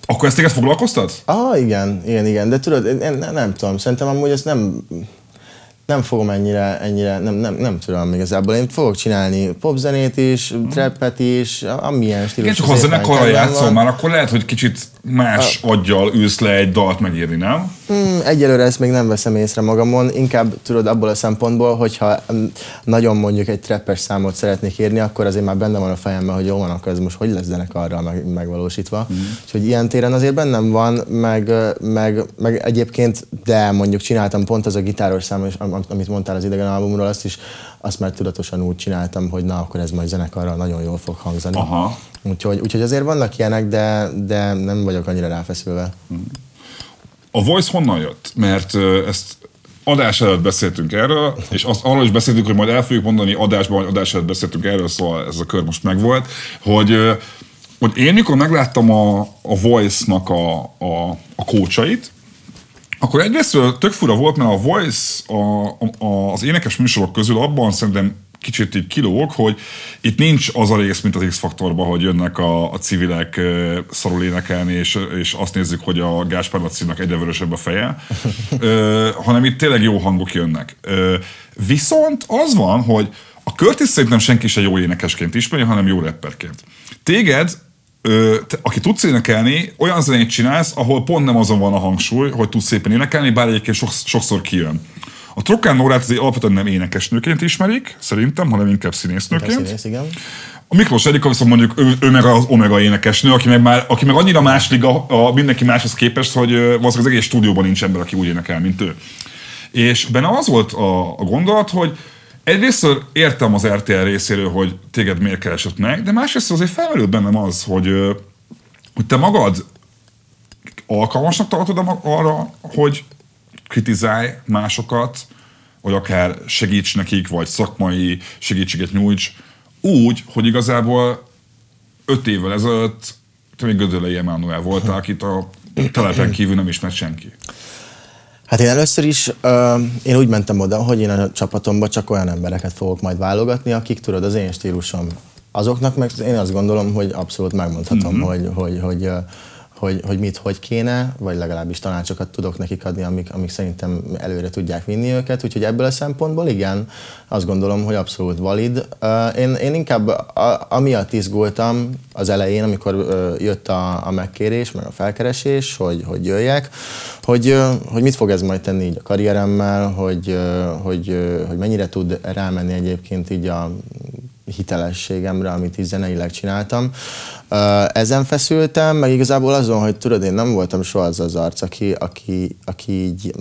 Akkor ezt téged foglalkoztat? Ah, igen, igen, igen, de tudod, én, nem, nem tudom, szerintem amúgy ez nem, nem fogom ennyire, ennyire nem, nem, nem tudom igazából. Én fogok csinálni popzenét is, mm. trappet is, amilyen stílus. Igen, csak ha zenekarra játszol már, akkor lehet, hogy kicsit más a... aggyal ülsz le egy dalt megírni, nem? Hmm, egyelőre ezt még nem veszem észre magamon, inkább tudod abból a szempontból, hogyha nagyon mondjuk egy trappes számot szeretnék írni, akkor azért már benne van a fejemben, hogy jó van, akkor ez most hogy lesz zenekarral meg, megvalósítva. Mm. Úgyhogy ilyen téren azért bennem van, meg, meg, meg egyébként, de mondjuk csináltam pont az a gitáros szám, amit mondtál az idegen albumról, azt is azt már tudatosan úgy csináltam, hogy na, akkor ez majd zenekarral nagyon jól fog hangzani. Aha. Úgyhogy, úgyhogy azért vannak ilyenek, de, de nem vagyok annyira ráfeszülve. A Voice honnan jött? Mert ezt adás előtt beszéltünk erről, és azt arról is beszéltünk, hogy majd el fogjuk mondani adásban, hogy adás előtt beszéltünk erről, szóval ez a kör most megvolt, hogy, hogy én mikor megláttam a, a Voice-nak a, a, a kócsait, akkor egyrészt tök fura volt, mert a Voice a, a, az énekes műsorok közül abban szerintem kicsit így kilóg, hogy itt nincs az a rész, mint az X-faktorban, hogy jönnek a, a civilek szarul énekelni, és, és azt nézzük, hogy a Gáspár Lacinak egyre vörösebb a feje, ö, hanem itt tényleg jó hangok jönnek. Ö, viszont az van, hogy a Curtis szerintem senki se jó énekesként ismeri, hanem jó rapperként. Téged Ö, te, aki tudsz énekelni, olyan zenét csinálsz, ahol pont nem azon van a hangsúly, hogy tudsz szépen énekelni, bár egyébként sokszor kijön. A Trokán Nórát azért alapvetően nem énekesnőként ismerik, szerintem, hanem inkább színésznőként. Színész, igen. A Miklós Erika viszont mondjuk ő, ő meg az Omega énekesnő, aki meg, már, aki meg annyira más liga a mindenki máshoz képest, hogy valószínűleg az egész stúdióban nincs ember, aki úgy énekel, mint ő. És benne az volt a, a gondolat, hogy egyrészt értem az RTL részéről, hogy téged miért keresett meg, de másrészt azért felmerült bennem az, hogy, hogy te magad alkalmasnak tartod arra, hogy kritizálj másokat, vagy akár segíts nekik, vagy szakmai segítséget nyújts, úgy, hogy igazából öt évvel ezelőtt te még Gödöllei Emmanuel voltál, akit a telepen kívül nem ismert senki. Hát én először is uh, én úgy mentem oda, hogy én a csapatomba csak olyan embereket fogok majd válogatni, akik tudod az én stílusom. Azoknak meg én azt gondolom, hogy abszolút megmondhatom, mm-hmm. hogy, hogy, hogy uh, hogy, hogy mit, hogy kéne, vagy legalábbis tanácsokat tudok nekik adni, amik, amik szerintem előre tudják vinni őket, úgyhogy ebből a szempontból igen, azt gondolom, hogy abszolút valid. Én, én inkább a, amiatt izgultam az elején, amikor jött a, a megkérés, meg a felkeresés, hogy, hogy jöjjek, hogy, hogy mit fog ez majd tenni így a karrieremmel, hogy, hogy, hogy mennyire tud rámenni egyébként így a hitelességemre, amit így zeneileg csináltam. Ezen feszültem, meg igazából azon, hogy tudod, én nem voltam soha az az arc, aki, aki, aki így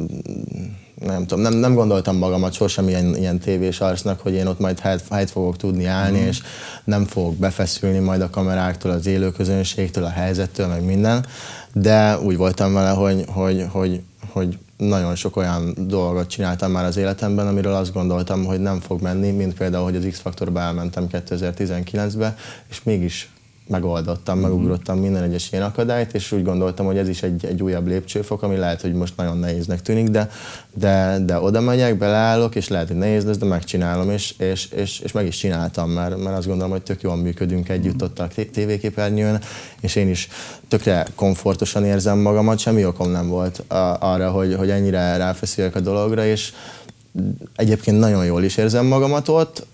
nem tudom, nem, nem gondoltam magamat sosem ilyen, ilyen tévés arcnak, hogy én ott majd helyt, helyt fogok tudni állni, mm. és nem fogok befeszülni majd a kameráktól, az élőközönségtől, a helyzettől, meg minden, de úgy voltam vele, hogy, hogy, hogy, hogy nagyon sok olyan dolgot csináltam már az életemben, amiről azt gondoltam, hogy nem fog menni, mint például, hogy az X-faktorba elmentem 2019-be, és mégis megoldottam, megugrottam minden egyes ilyen akadályt, és úgy gondoltam, hogy ez is egy, egy újabb lépcsőfok, ami lehet, hogy most nagyon nehéznek tűnik, de, de, de oda megyek, beleállok, és lehet, hogy nehéz lesz, de megcsinálom, és, és, és, és meg is csináltam, mert, mert azt gondolom, hogy tök jól működünk együtt ott a tévéképernyőn, és én is tökre komfortosan érzem magamat, semmi okom nem volt arra, hogy, hogy ennyire ráfeszüljek a dologra, és egyébként nagyon jól is érzem magamat ott.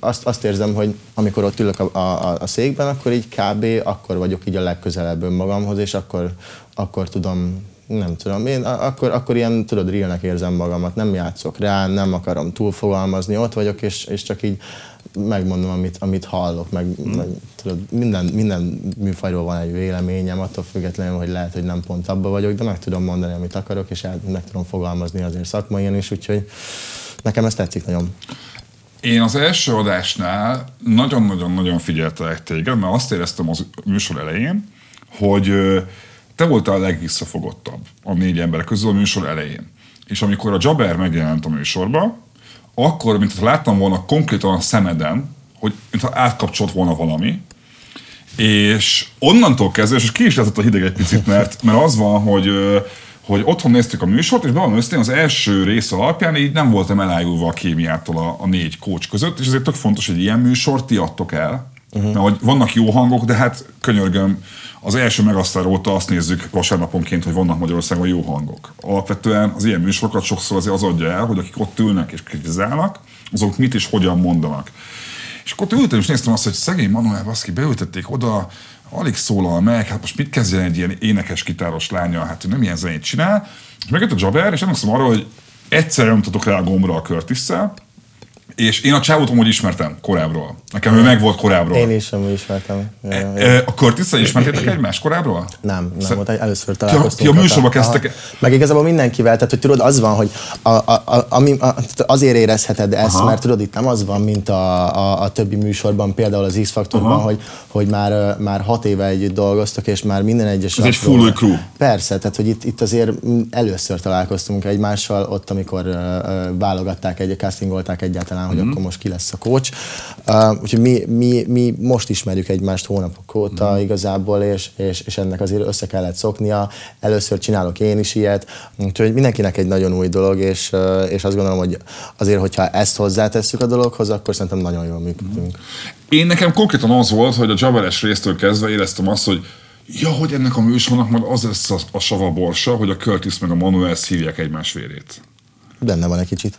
Azt, azt érzem, hogy amikor ott ülök a, a, a székben, akkor így kb. akkor vagyok így a legközelebb önmagamhoz, és akkor, akkor tudom nem tudom, én akkor, akkor ilyen, tudod, realnek érzem magamat, nem játszok rá, nem akarom túlfogalmazni, ott vagyok, és, és csak így megmondom, amit, amit hallok, meg, mm. meg tudod, minden, minden műfajról van egy véleményem, attól függetlenül, hogy lehet, hogy nem pont abba vagyok, de meg tudom mondani, amit akarok, és el, meg tudom fogalmazni azért szakmaian is, úgyhogy nekem ez tetszik nagyon. Én az első adásnál nagyon-nagyon-nagyon figyeltelek téged, mert azt éreztem az műsor elején, hogy te voltál a legvisszafogottabb a négy ember közül a műsor elején. És amikor a Jabber megjelent a műsorba, akkor, mint láttam volna konkrétan a szemeden, hogy mintha átkapcsolt volna valami, és onnantól kezdve, és ki is lehetett a hideg egy picit, mert, mert az van, hogy hogy otthon néztük a műsort, és bevallom őszintén az első rész alapján így nem voltam elájulva a kémiától a, a négy kócs között, és ezért tök fontos, hogy ilyen műsort ti adtok el, uh-huh. hogy vannak jó hangok, de hát könyörgöm, az első megasztár óta azt nézzük vasárnaponként, hogy vannak Magyarországon jó hangok. Alapvetően az ilyen műsorokat sokszor azért az adja el, hogy akik ott ülnek és kritizálnak, azok mit és hogyan mondanak. És akkor ott ültem és néztem azt, hogy szegény Manuel Baszki beültették oda, alig szólal meg, hát most mit kezdjen egy ilyen énekes kitáros lánya, hát ő nem ilyen zenét csinál. És megjött a Jabber, és emlékszem arra, hogy egyszerre nyomtatok rá a gombra a curtis és én a csávót amúgy ismertem korábbról. Nekem ő meg volt korábbról. Én is amúgy ismertem. Ja, e, e, a curtis ismertétek egymást korábbról? Nem, nem, Szer- először találkoztunk. Ti a, műsorba kezdtek. Meg igazából mindenkivel, tehát hogy tudod, az van, hogy a, a, a, ami, a, azért érezheted ezt, Aha. mert tudod, itt nem az van, mint a, a, a többi műsorban, például az X-faktorban, hogy, hogy már, már hat éve együtt dolgoztak, és már minden egyes... Ez egy full crew. Persze, tehát hogy itt, itt azért először találkoztunk egymással, ott, amikor uh, válogatták, egy, castingolták egyáltalán hogy mm. akkor most ki lesz a coach. Uh, úgyhogy mi, mi, mi most ismerjük egymást hónapok óta mm. igazából, és, és, és ennek azért össze kellett szoknia. Először csinálok én is ilyet, úgyhogy mindenkinek egy nagyon új dolog, és, és azt gondolom, hogy azért, hogyha ezt hozzátesszük a dologhoz, akkor szerintem nagyon jól működünk. Én nekem konkrétan az volt, hogy a Javares résztől kezdve éreztem azt, hogy ja, hogy ennek a műsornak majd az lesz a, a sava borsa, hogy a Curtis meg a Manuel szívják egymás vérét. Benne van egy kicsit.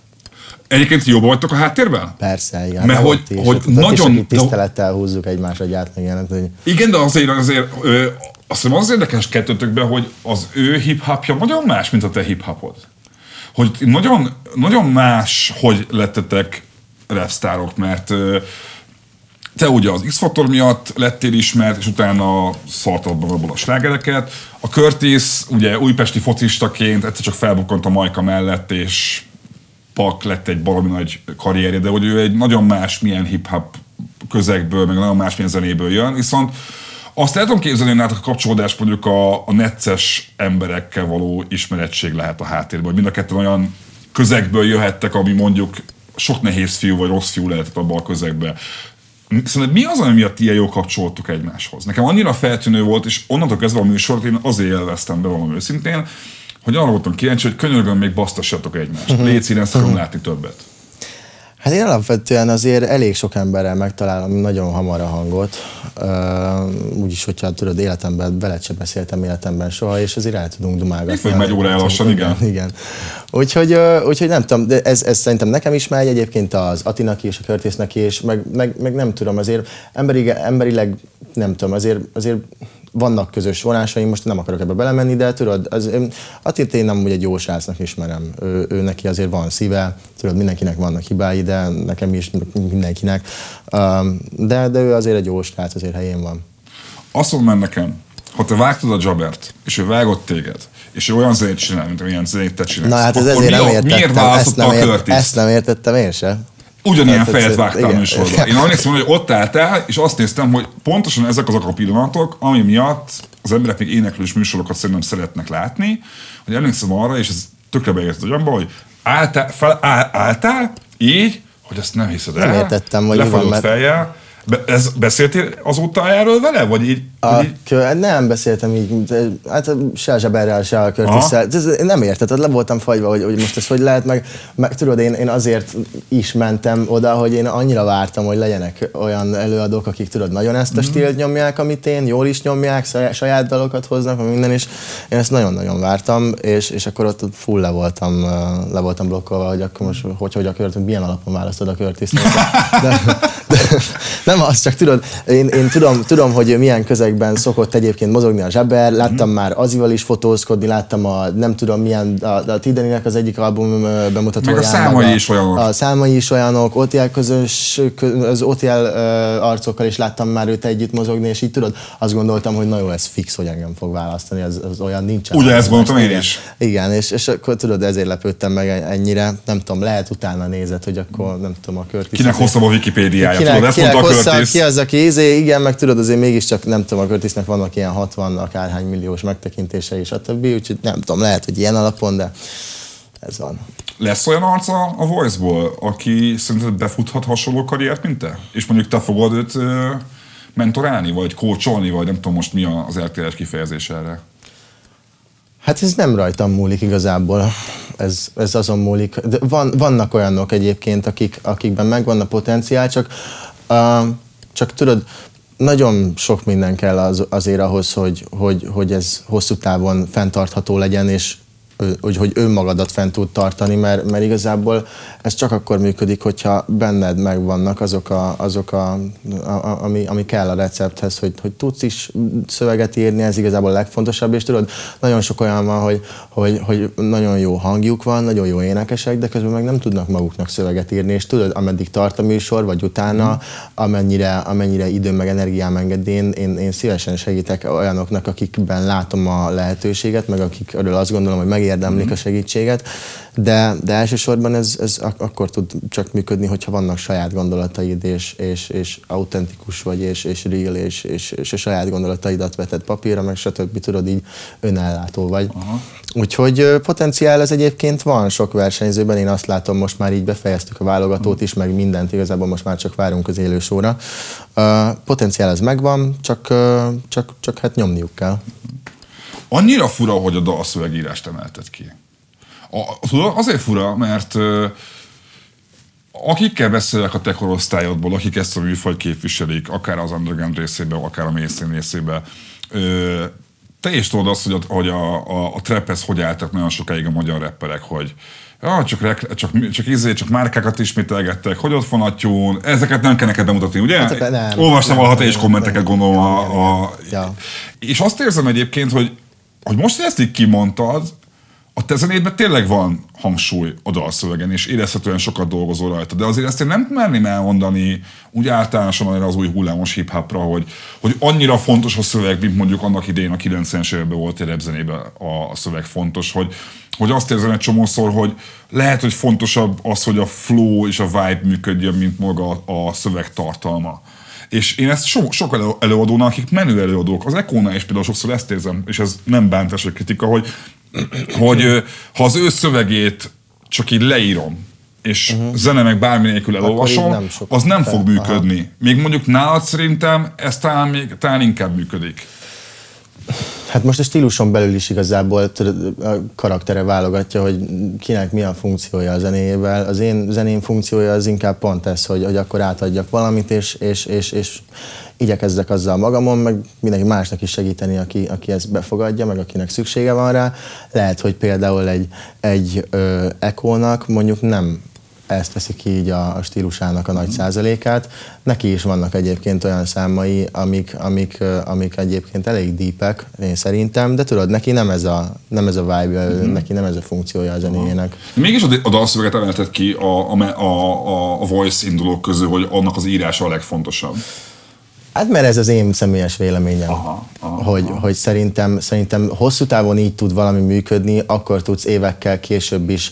Egyébként jobban vagytok a háttérben? Persze, igen. Mert hogy, is, hogy nagyon... Is, tisztelettel húzzuk egymásra gyárt meg ilyenet. Hogy... Igen, de azért, azért ö, azt hiszem az érdekes kettőtökben, hogy az ő hip-hopja nagyon más, mint a te hip-hopod. Hogy nagyon, nagyon más, hogy lettetek rapstárok, mert ö, te ugye az X-faktor miatt lettél ismert, és utána szartad abból a slágereket. A Curtis ugye újpesti focistaként egyszer csak felbukkant a Majka mellett, és Pak lett egy baromi nagy karrierje, de hogy ő egy nagyon más milyen hip-hop közegből, meg nagyon más milyen zenéből jön, viszont azt el tudom képzelni, hogy a kapcsolódás mondjuk a, a necces emberekkel való ismerettség lehet a háttérben, hogy mind a ketten olyan közegből jöhettek, ami mondjuk sok nehéz fiú vagy rossz fiú lehetett abban a közegben. Szerintem mi az, ami miatt ilyen jó kapcsolódtuk egymáshoz? Nekem annyira feltűnő volt, és onnantól kezdve a műsort én azért élveztem be valami őszintén, hogy arra voltam kíváncsi, hogy könyörgöm még basztassatok egymást. Uh-huh. Légy színes, uh-huh. látni többet. Hát én alapvetően azért elég sok emberrel megtalálom nagyon hamar a hangot. Úgyis, hogyha tudod, életemben veled sem beszéltem életemben soha, és azért el tudunk dumálgatni. Még megy óra lassan, igen. igen. Úgyhogy, úgyhogy nem tudom, de ez, ez szerintem nekem is megy, egyébként az Atinak is, a Körtésznek is, meg, meg, meg nem tudom, azért emberi, emberileg nem tudom, azért, azért vannak közös vonásaim, most nem akarok ebbe belemenni, de tudod, az, Attilt én nem úgy egy jó srácnak ismerem. Ő, ő, neki azért van szíve, tudod, mindenkinek vannak hibái, de nekem is mindenkinek. Um, de, de ő azért egy jó srác, azért helyén van. Azt mondom már nekem, ha te vágtad a Jabert, és ő vágott téged, és ő olyan zenét csinál, mint amilyen zenét te csinálsz, Na hát ez ezért mi, nem értettem. Miért választotta a Curtis? Ezt nem értettem én sem. Ugyanilyen Tehát, fejet vágtál a műsorban. Én emlékszem, hogy ott álltál, és azt néztem, hogy pontosan ezek azok a pillanatok, ami miatt az emberek még éneklős műsorokat szerintem szeretnek látni, hogy emlékszem arra, és ez tökre beért agyamba, hogy álltál, fel, áll, álltál így, hogy ezt nem hiszed el. Nem értettem, hogy van, mert... fejjel, Be, ez, beszéltél azóta erről vele? Vagy így, A, kö, nem beszéltem így, de hát se a zseberrel, se a körtisszel. Nem érted, le voltam fagyva, hogy, hogy most ez hogy lehet, meg, meg tudod, én, én azért is mentem oda, hogy én annyira vártam, hogy legyenek olyan előadók, akik tudod, nagyon ezt a stílt nyomják, amit én, jól is nyomják, saját, dalokat hoznak, minden, és én ezt nagyon-nagyon vártam, és, és akkor ott full le voltam, uh, le voltam blokkolva, hogy akkor most hogy, hogy a kört, milyen alapon választod a Curtis. De, nem az, csak tudod, én, én tudom, tudom, hogy milyen közegben szokott egyébként mozogni a zseber, láttam már Azival is fotózkodni, láttam a nem tudom milyen, a, a Tideninek az egyik album bemutatóján. Meg a számai is olyanok. A számai is olyanok, OTL közös, kö- az OTL arcokkal is láttam már őt együtt mozogni, és így tudod, azt gondoltam, hogy na jó, ez fix, hogy engem fog választani, az, az olyan nincsen. Ugye ezt gondoltam én is. Igen, és, és akkor tudod, ezért lepődtem meg ennyire, nem tudom, lehet utána nézett, hogy akkor nem tudom, a Curtis Kinek hosszabb a Wikipédiája? Tudod, ezt mondta a hosszabb, Curtis. ki az, aki izé, igen, meg tudod, azért mégiscsak nem tudom, a Curtisnek vannak ilyen 60 akárhány milliós megtekintései, stb. Úgyhogy nem tudom, lehet, hogy ilyen alapon, de ez van. Lesz olyan arca a Voice-ból, aki szerinted befuthat hasonló karriert, mint te? És mondjuk te fogod őt mentorálni, vagy kócsolni, vagy nem tudom most mi az RTL-es kifejezés erre? Hát ez nem rajtam múlik igazából, ez, ez azon múlik. De van, vannak olyanok egyébként, akik, akikben megvan a potenciál, csak, uh, csak tudod, nagyon sok minden kell az, azért ahhoz, hogy, hogy, hogy ez hosszú távon fenntartható legyen, és hogy, hogy önmagadat fent tud tartani, mert, mert igazából ez csak akkor működik, hogyha benned megvannak azok, a, azok a, a, ami, ami kell a recepthez, hogy, hogy tudsz is szöveget írni, ez igazából a legfontosabb, és tudod, nagyon sok olyan van, hogy, hogy, hogy nagyon jó hangjuk van, nagyon jó énekesek, de közben meg nem tudnak maguknak szöveget írni, és tudod, ameddig tart a műsor, vagy utána, amennyire, amennyire időm meg energiám enged, én, én, én szívesen segítek olyanoknak, akikben látom a lehetőséget, meg akikről azt gondolom, hogy megérdemlik a segítséget, de, de elsősorban ez, ez ak- akkor tud csak működni, hogyha vannak saját gondolataid, és, és, és autentikus vagy, és, és real, és, és, és a saját gondolataidat veted papírra, meg stb. tudod, így önellátó vagy. Aha. Úgyhogy potenciál ez egyébként van sok versenyzőben, én azt látom, most már így befejeztük a válogatót is, meg mindent, igazából most már csak várunk az élősóra. Potenciál ez megvan, csak, csak, csak hát nyomniuk kell. Annyira fura, hogy a dalszövegírást emelted ki. A, tudod, azért fura, mert ö, akikkel beszélek a te korosztályodból, akik ezt a műfajt képviselik, akár az underground részében, akár a mainstream részében, ö, te is tudod azt, hogy a, hogy a, a, a traphez hogy álltak nagyon sokáig a magyar rapperek, hogy Ja, csak, rekl- csak, csak, izé, csak márkákat ismételgettek, hogy ott van a tyún, ezeket nem kell neked bemutatni, ugye? Hát, nem. Olvastam Nem, valaha te nem, is kommenteket, nem. gondolom. A, Igen, a, Ja. És azt érzem egyébként, hogy, hogy most, ezt így kimondtad, a te zenédben tényleg van hangsúly a dalszövegen, és érezhetően sokat dolgozol rajta, de azért ezt én nem merném elmondani úgy általánosan erre az új hullámos hip-hopra, hogy, hogy annyira fontos a szöveg, mint mondjuk annak idején a 90-es években volt egy repzenében a, a szöveg fontos, hogy, hogy azt érzem egy csomószor, hogy lehet, hogy fontosabb az, hogy a flow és a vibe működjön, mint maga a szöveg tartalma. És én ezt so, sok elő, előadónak, akik menő előadók, az Ekónál is például sokszor ezt érzem, és ez nem bántás vagy kritika, hogy, hogy ha az ő szövegét csak így leírom, és uh-huh. zene meg bármi nélkül elolvasom, nem az nem fog működni. Még mondjuk nálad szerintem ez talán, még, talán inkább működik. Hát most a stíluson belül is igazából a karaktere válogatja, hogy kinek mi a funkciója a zenéjével. Az én zeném funkciója az inkább pont ez, hogy, hogy akkor átadjak valamit, és, és, és, és igyekezzek azzal magamon, meg mindenki másnak is segíteni, aki, aki ezt befogadja, meg akinek szüksége van rá. Lehet, hogy például egy, egy ö, ekónak mondjuk nem ezt teszi ki így a, stílusának a nagy százalékát. Neki is vannak egyébként olyan számai, amik, amik, amik egyébként elég deepek, én szerintem, de tudod, neki nem ez a, nem ez a vibe, mm-hmm. neki nem ez a funkciója a zenéjének. Mégis a dalszöveget emelted ki a, a, a, a voice indulók közül, hogy annak az írása a legfontosabb. Hát mert ez az én személyes véleményem, Aha, aha, hogy, hogy szerintem, szerintem hosszú távon így tud valami működni, akkor tudsz évekkel később is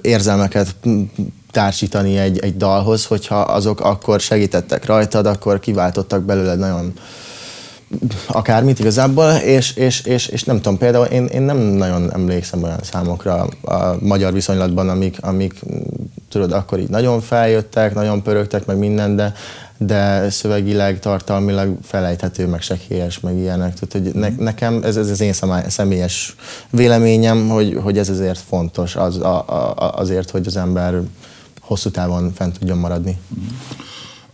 érzelmeket társítani egy, egy dalhoz, hogyha azok akkor segítettek rajtad, akkor kiváltottak belőled nagyon akármit igazából, és, és, és, és nem tudom, például én, én nem nagyon emlékszem olyan számokra a magyar viszonylatban, amik, amik tudod, akkor így nagyon feljöttek, nagyon pörögtek, meg minden, de de szövegileg, tartalmilag felejthető, meg sekélyes, meg ilyenek. Tehát, hogy ne, nekem ez, ez az én személyes véleményem, hogy, hogy ez azért fontos, az, a, a, azért, hogy az ember hosszú távon fent tudjon maradni.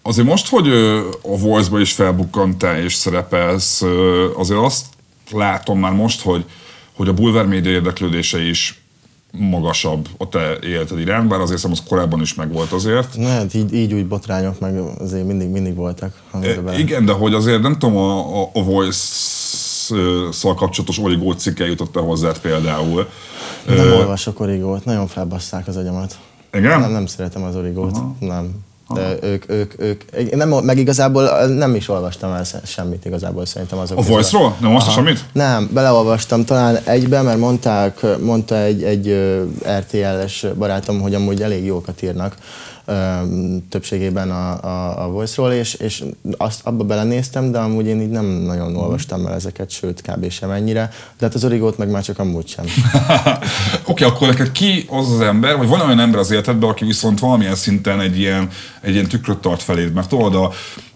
Azért most, hogy a Voice-ba is felbukkantál és szerepelsz, azért azt látom már most, hogy, hogy a bulvár média érdeklődése is magasabb a te életed iránt, bár azért az korábban is megvolt azért. Ne, hát így, így úgy botrányok meg azért mindig, mindig voltak. E, igen, de hogy azért nem tudom, a, a, a Voice-szal kapcsolatos origó cikke jutott -e hozzád például. Nem uh, olvasok origót, nagyon felbasszák az agyamat. Igen? Nem, nem szeretem az origót, Aha. nem. De ők, ők, ők, nem, meg igazából nem is olvastam el semmit igazából szerintem azok. A Voice-ról? Nem olvastál semmit? Nem, beleolvastam talán egybe, mert mondták, mondta egy, egy RTL-es barátom, hogy amúgy elég jókat írnak többségében a, a, a Voice-ról, és, és azt abba belenéztem, de amúgy én így nem nagyon olvastam el ezeket, sőt, kb. sem ennyire, de hát az origót meg már csak amúgy sem. Oké, okay, akkor neked ki az az ember, vagy van olyan ember az életedben, aki viszont valamilyen szinten egy ilyen, egy ilyen tükröt tart feléd, mert tudod, a,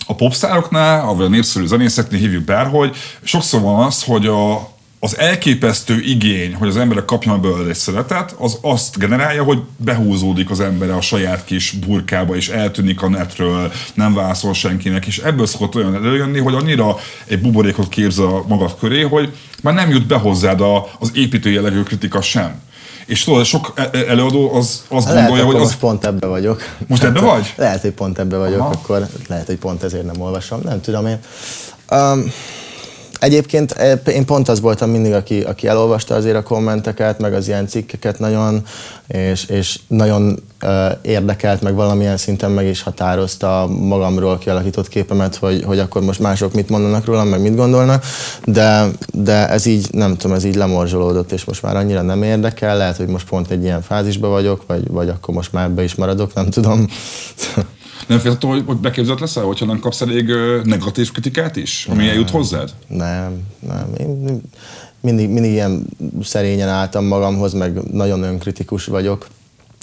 a popszároknál, vagy a népszerű zenészeknél hívjuk bárhogy, sokszor van az, hogy a, az elképesztő igény, hogy az emberek kapjanak belőle egy szeretet, az azt generálja, hogy behúzódik az ember a saját kis burkába, és eltűnik a netről, nem válaszol senkinek, és ebből szokott olyan előjönni, hogy annyira egy buborékot képzel magad köré, hogy már nem jut be hozzád a, az építő jellegű kritika sem. És tudod, sok e- e- előadó az azt lehet, gondolja, hogy az... most pont ebbe vagyok. Most ebbe vagy? Lehet, hogy pont ebbe vagyok, Aha. akkor lehet, hogy pont ezért nem olvasom, nem tudom én. Um, Egyébként eh, én pont az voltam mindig, aki, aki elolvasta azért a kommenteket, meg az ilyen cikkeket nagyon, és, és nagyon uh, érdekelt, meg valamilyen szinten meg is határozta magamról kialakított képemet, hogy, hogy akkor most mások mit mondanak rólam, meg mit gondolnak, de, de ez így, nem tudom, ez így lemorzsolódott, és most már annyira nem érdekel, lehet, hogy most pont egy ilyen fázisban vagyok, vagy, vagy akkor most már ebbe is maradok, nem tudom. Nem félsz attól, hogy beképzett leszel, hogyha nem kapsz elég negatív kritikát is, ami eljut hozzád? Nem, nem. Én mindig, mindig ilyen szerényen álltam magamhoz, meg nagyon önkritikus vagyok.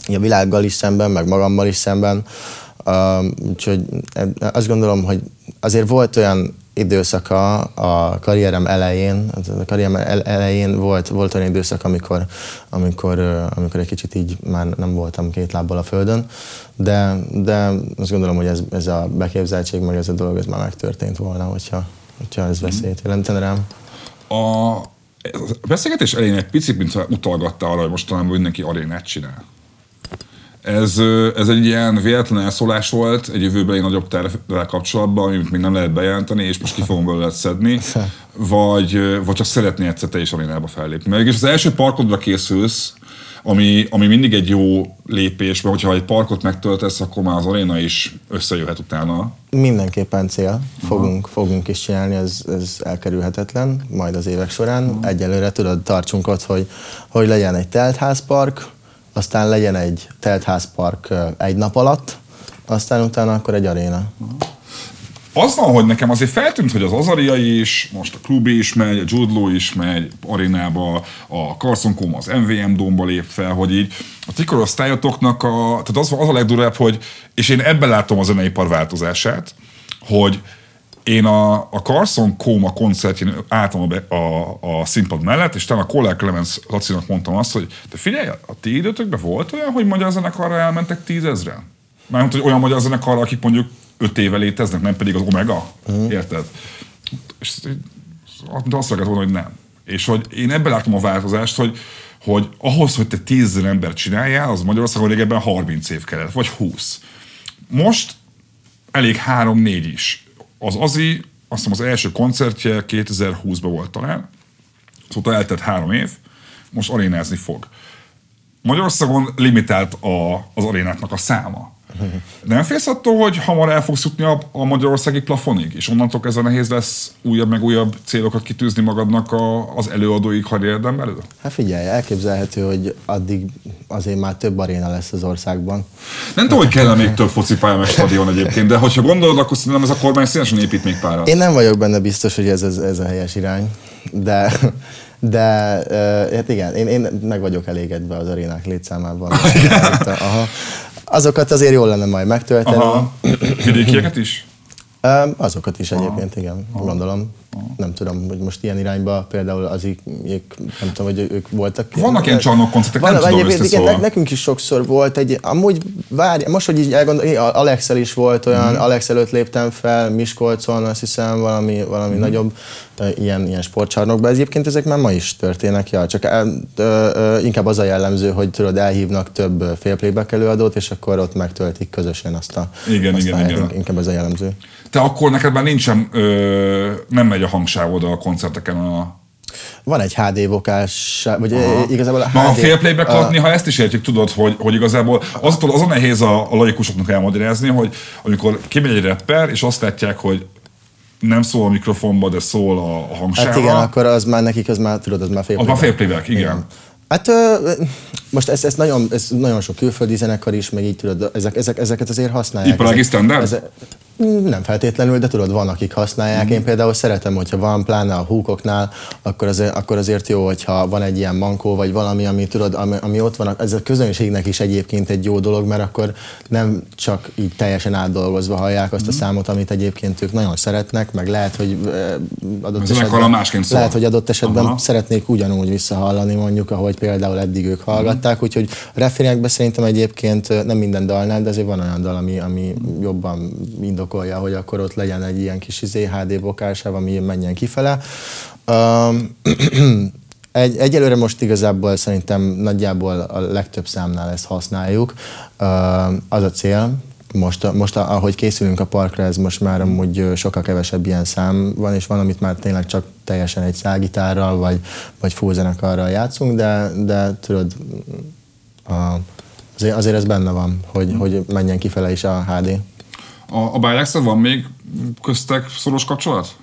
A világgal is szemben, meg magammal is szemben. Uh, úgyhogy azt gondolom, hogy azért volt olyan időszaka a karrierem elején, a karrierem elején volt, volt olyan időszak, amikor, amikor, amikor egy kicsit így már nem voltam két lábbal a földön, de, de azt gondolom, hogy ez, ez a beképzeltség, meg ez a dolog, ez már megtörtént volna, hogyha, hogyha ez veszélyt jelentene rám. A beszélgetés elején egy picit, mintha utalgatta arra, hogy mostanában mindenki arénát csinál. Ez, ez egy ilyen véletlen elszólás volt egy jövőbeli nagyobb tervvel kapcsolatban, amit még nem lehet bejelenteni, és most ki fogom belőle szedni, vagy, vagy csak szeretné egyszer te is arénába fellépni. Mert és az első parkodra készülsz, ami, ami mindig egy jó lépés, mert hogyha egy parkot megtöltesz, akkor már az aréna is összejöhet utána. Mindenképpen cél. Fogunk, fogunk is csinálni, ez, ez elkerülhetetlen, majd az évek során. Uh-huh. Egyelőre tudod, tartsunk ott, hogy, hogy legyen egy teltházpark, aztán legyen egy teltházpark egy nap alatt, aztán utána akkor egy aréna. Az van, hogy nekem azért feltűnt, hogy az Azariai is, most a Klubi is megy, a Judlo is megy arénába, a Carson Koma az MVM domba lép fel, hogy így a ti korosztályotoknak a, tehát az, az a legdurább, hogy, és én ebben látom a zeneipar változását, hogy én a, a Carson Koma koncertjén álltam a, a, a színpad mellett, és talán a Kollár Clemens Lacinak mondtam azt, hogy te figyelj, a ti időtökben volt olyan, hogy magyar zenekarra elmentek tízezren? Mármint, hogy olyan magyar zenekarra, akik mondjuk öt éve léteznek, nem pedig az Omega. Uh-huh. Érted? És azt lehet volna, hogy nem. És hogy én ebben látom a változást, hogy, hogy ahhoz, hogy te tízezer ember csináljál, az Magyarországon régebben 30 év kellett, vagy 20. Most elég három-négy is az Azi, azt hiszem az első koncertje 2020-ban volt talán, szóval eltett három év, most arénázni fog. Magyarországon limitált a, az arénáknak a száma. Nem félsz attól, hogy hamar el fogsz jutni a, a magyarországi plafonig, és onnantól kezdve nehéz lesz újabb meg újabb célokat kitűzni magadnak a, az előadói karrierden belül? Hát figyelj, elképzelhető, hogy addig azért már több aréna lesz az országban. Nem tudom, hogy kellene még több focipálya meg stadion egyébként, de hogyha gondolod, akkor szerintem ez a kormány szívesen épít még párat. Én nem vagyok benne biztos, hogy ez, ez, ez a helyes irány, de de uh, hát igen, én, én meg vagyok elégedve az arénák létszámában. Aha azokat azért jól lenne majd megtölteni. Aha. Vidékieket is? Azokat is egyébként, igen, gondolom. Nem tudom, hogy most ilyen irányba például az ik, nem tudom, hogy ők voltak. Vannak ilyen csarnok koncertek, nem tudom egyébként, igen, összeszólva. nekünk is sokszor volt egy, amúgy várj, most, hogy így elgondolom, Alexel is volt olyan, mm. Alex előtt léptem fel, Miskolcon, azt hiszem, valami, valami mm. nagyobb ilyen, ilyen sportcsarnokban. Egyébként ezek már ma is történnek, ja, csak el, ö, ö, inkább az a jellemző, hogy tudod, elhívnak több félplayback előadót, és akkor ott megtöltik közösen azt a Igen, azt igen, a igen. Inkább ez a jellemző. Te akkor neked már nincsen, ö, nem megy a hangsávod a koncerteken a... Van egy HD vokás, vagy Aha. igazából a HD... Na, a fél playback alatt néha ezt is értjük, tudod, hogy, hogy igazából az, az a nehéz a, a laikusoknak elmagyarázni, hogy amikor kimegy egy rapper, és azt látják, hogy nem szól a mikrofonba, de szól a, a hangsáva. Hát igen, akkor az már nekik, az már, tudod, az már fél Az már fél playback, igen. igen. Hát ö, most ez, ez, nagyon, ez nagyon sok külföldi zenekar is, meg így tudod, ezek, ezek, ezeket azért használják. Iparági standard? ezek- nem feltétlenül, de tudod, van, akik használják. Mhm. Én például szeretem, hogyha van, pláne a húkoknál, akkor azért, akkor azért jó, hogyha van egy ilyen mankó, vagy valami, ami, tudod, ami, ami ott van. Ez a közönségnek is egyébként egy jó dolog, mert akkor nem csak így teljesen átdolgozva hallják Mhm. azt a számot, amit egyébként ők nagyon szeretnek, meg lehet, hogy adott A zenekarra másként szól. lehet, hogy adott esetben Aha. szeretnék ugyanúgy visszahallani, mondjuk, ahogy például eddig ők hallgatták, Mhm. úgyhogy a refrénekben szerintem egyébként nem minden dalnál, de azért van olyan dal, ami, ami jobban indokolja, hogy akkor ott legyen egy ilyen kis izé, HD vokálsáv, ami menjen kifele. Um, egy, egyelőre most igazából szerintem nagyjából a legtöbb számnál ezt használjuk. Az a cél, most, most ahogy készülünk a parkra, ez most már amúgy sokkal kevesebb ilyen szám van, és van, amit már tényleg csak teljesen egy szágitárral, vagy, vagy full zenekarral játszunk, de, de tudod, a, azért, azért ez benne van, hogy, hogy menjen kifele is a HD. A, a bilex van még köztek szoros kapcsolat?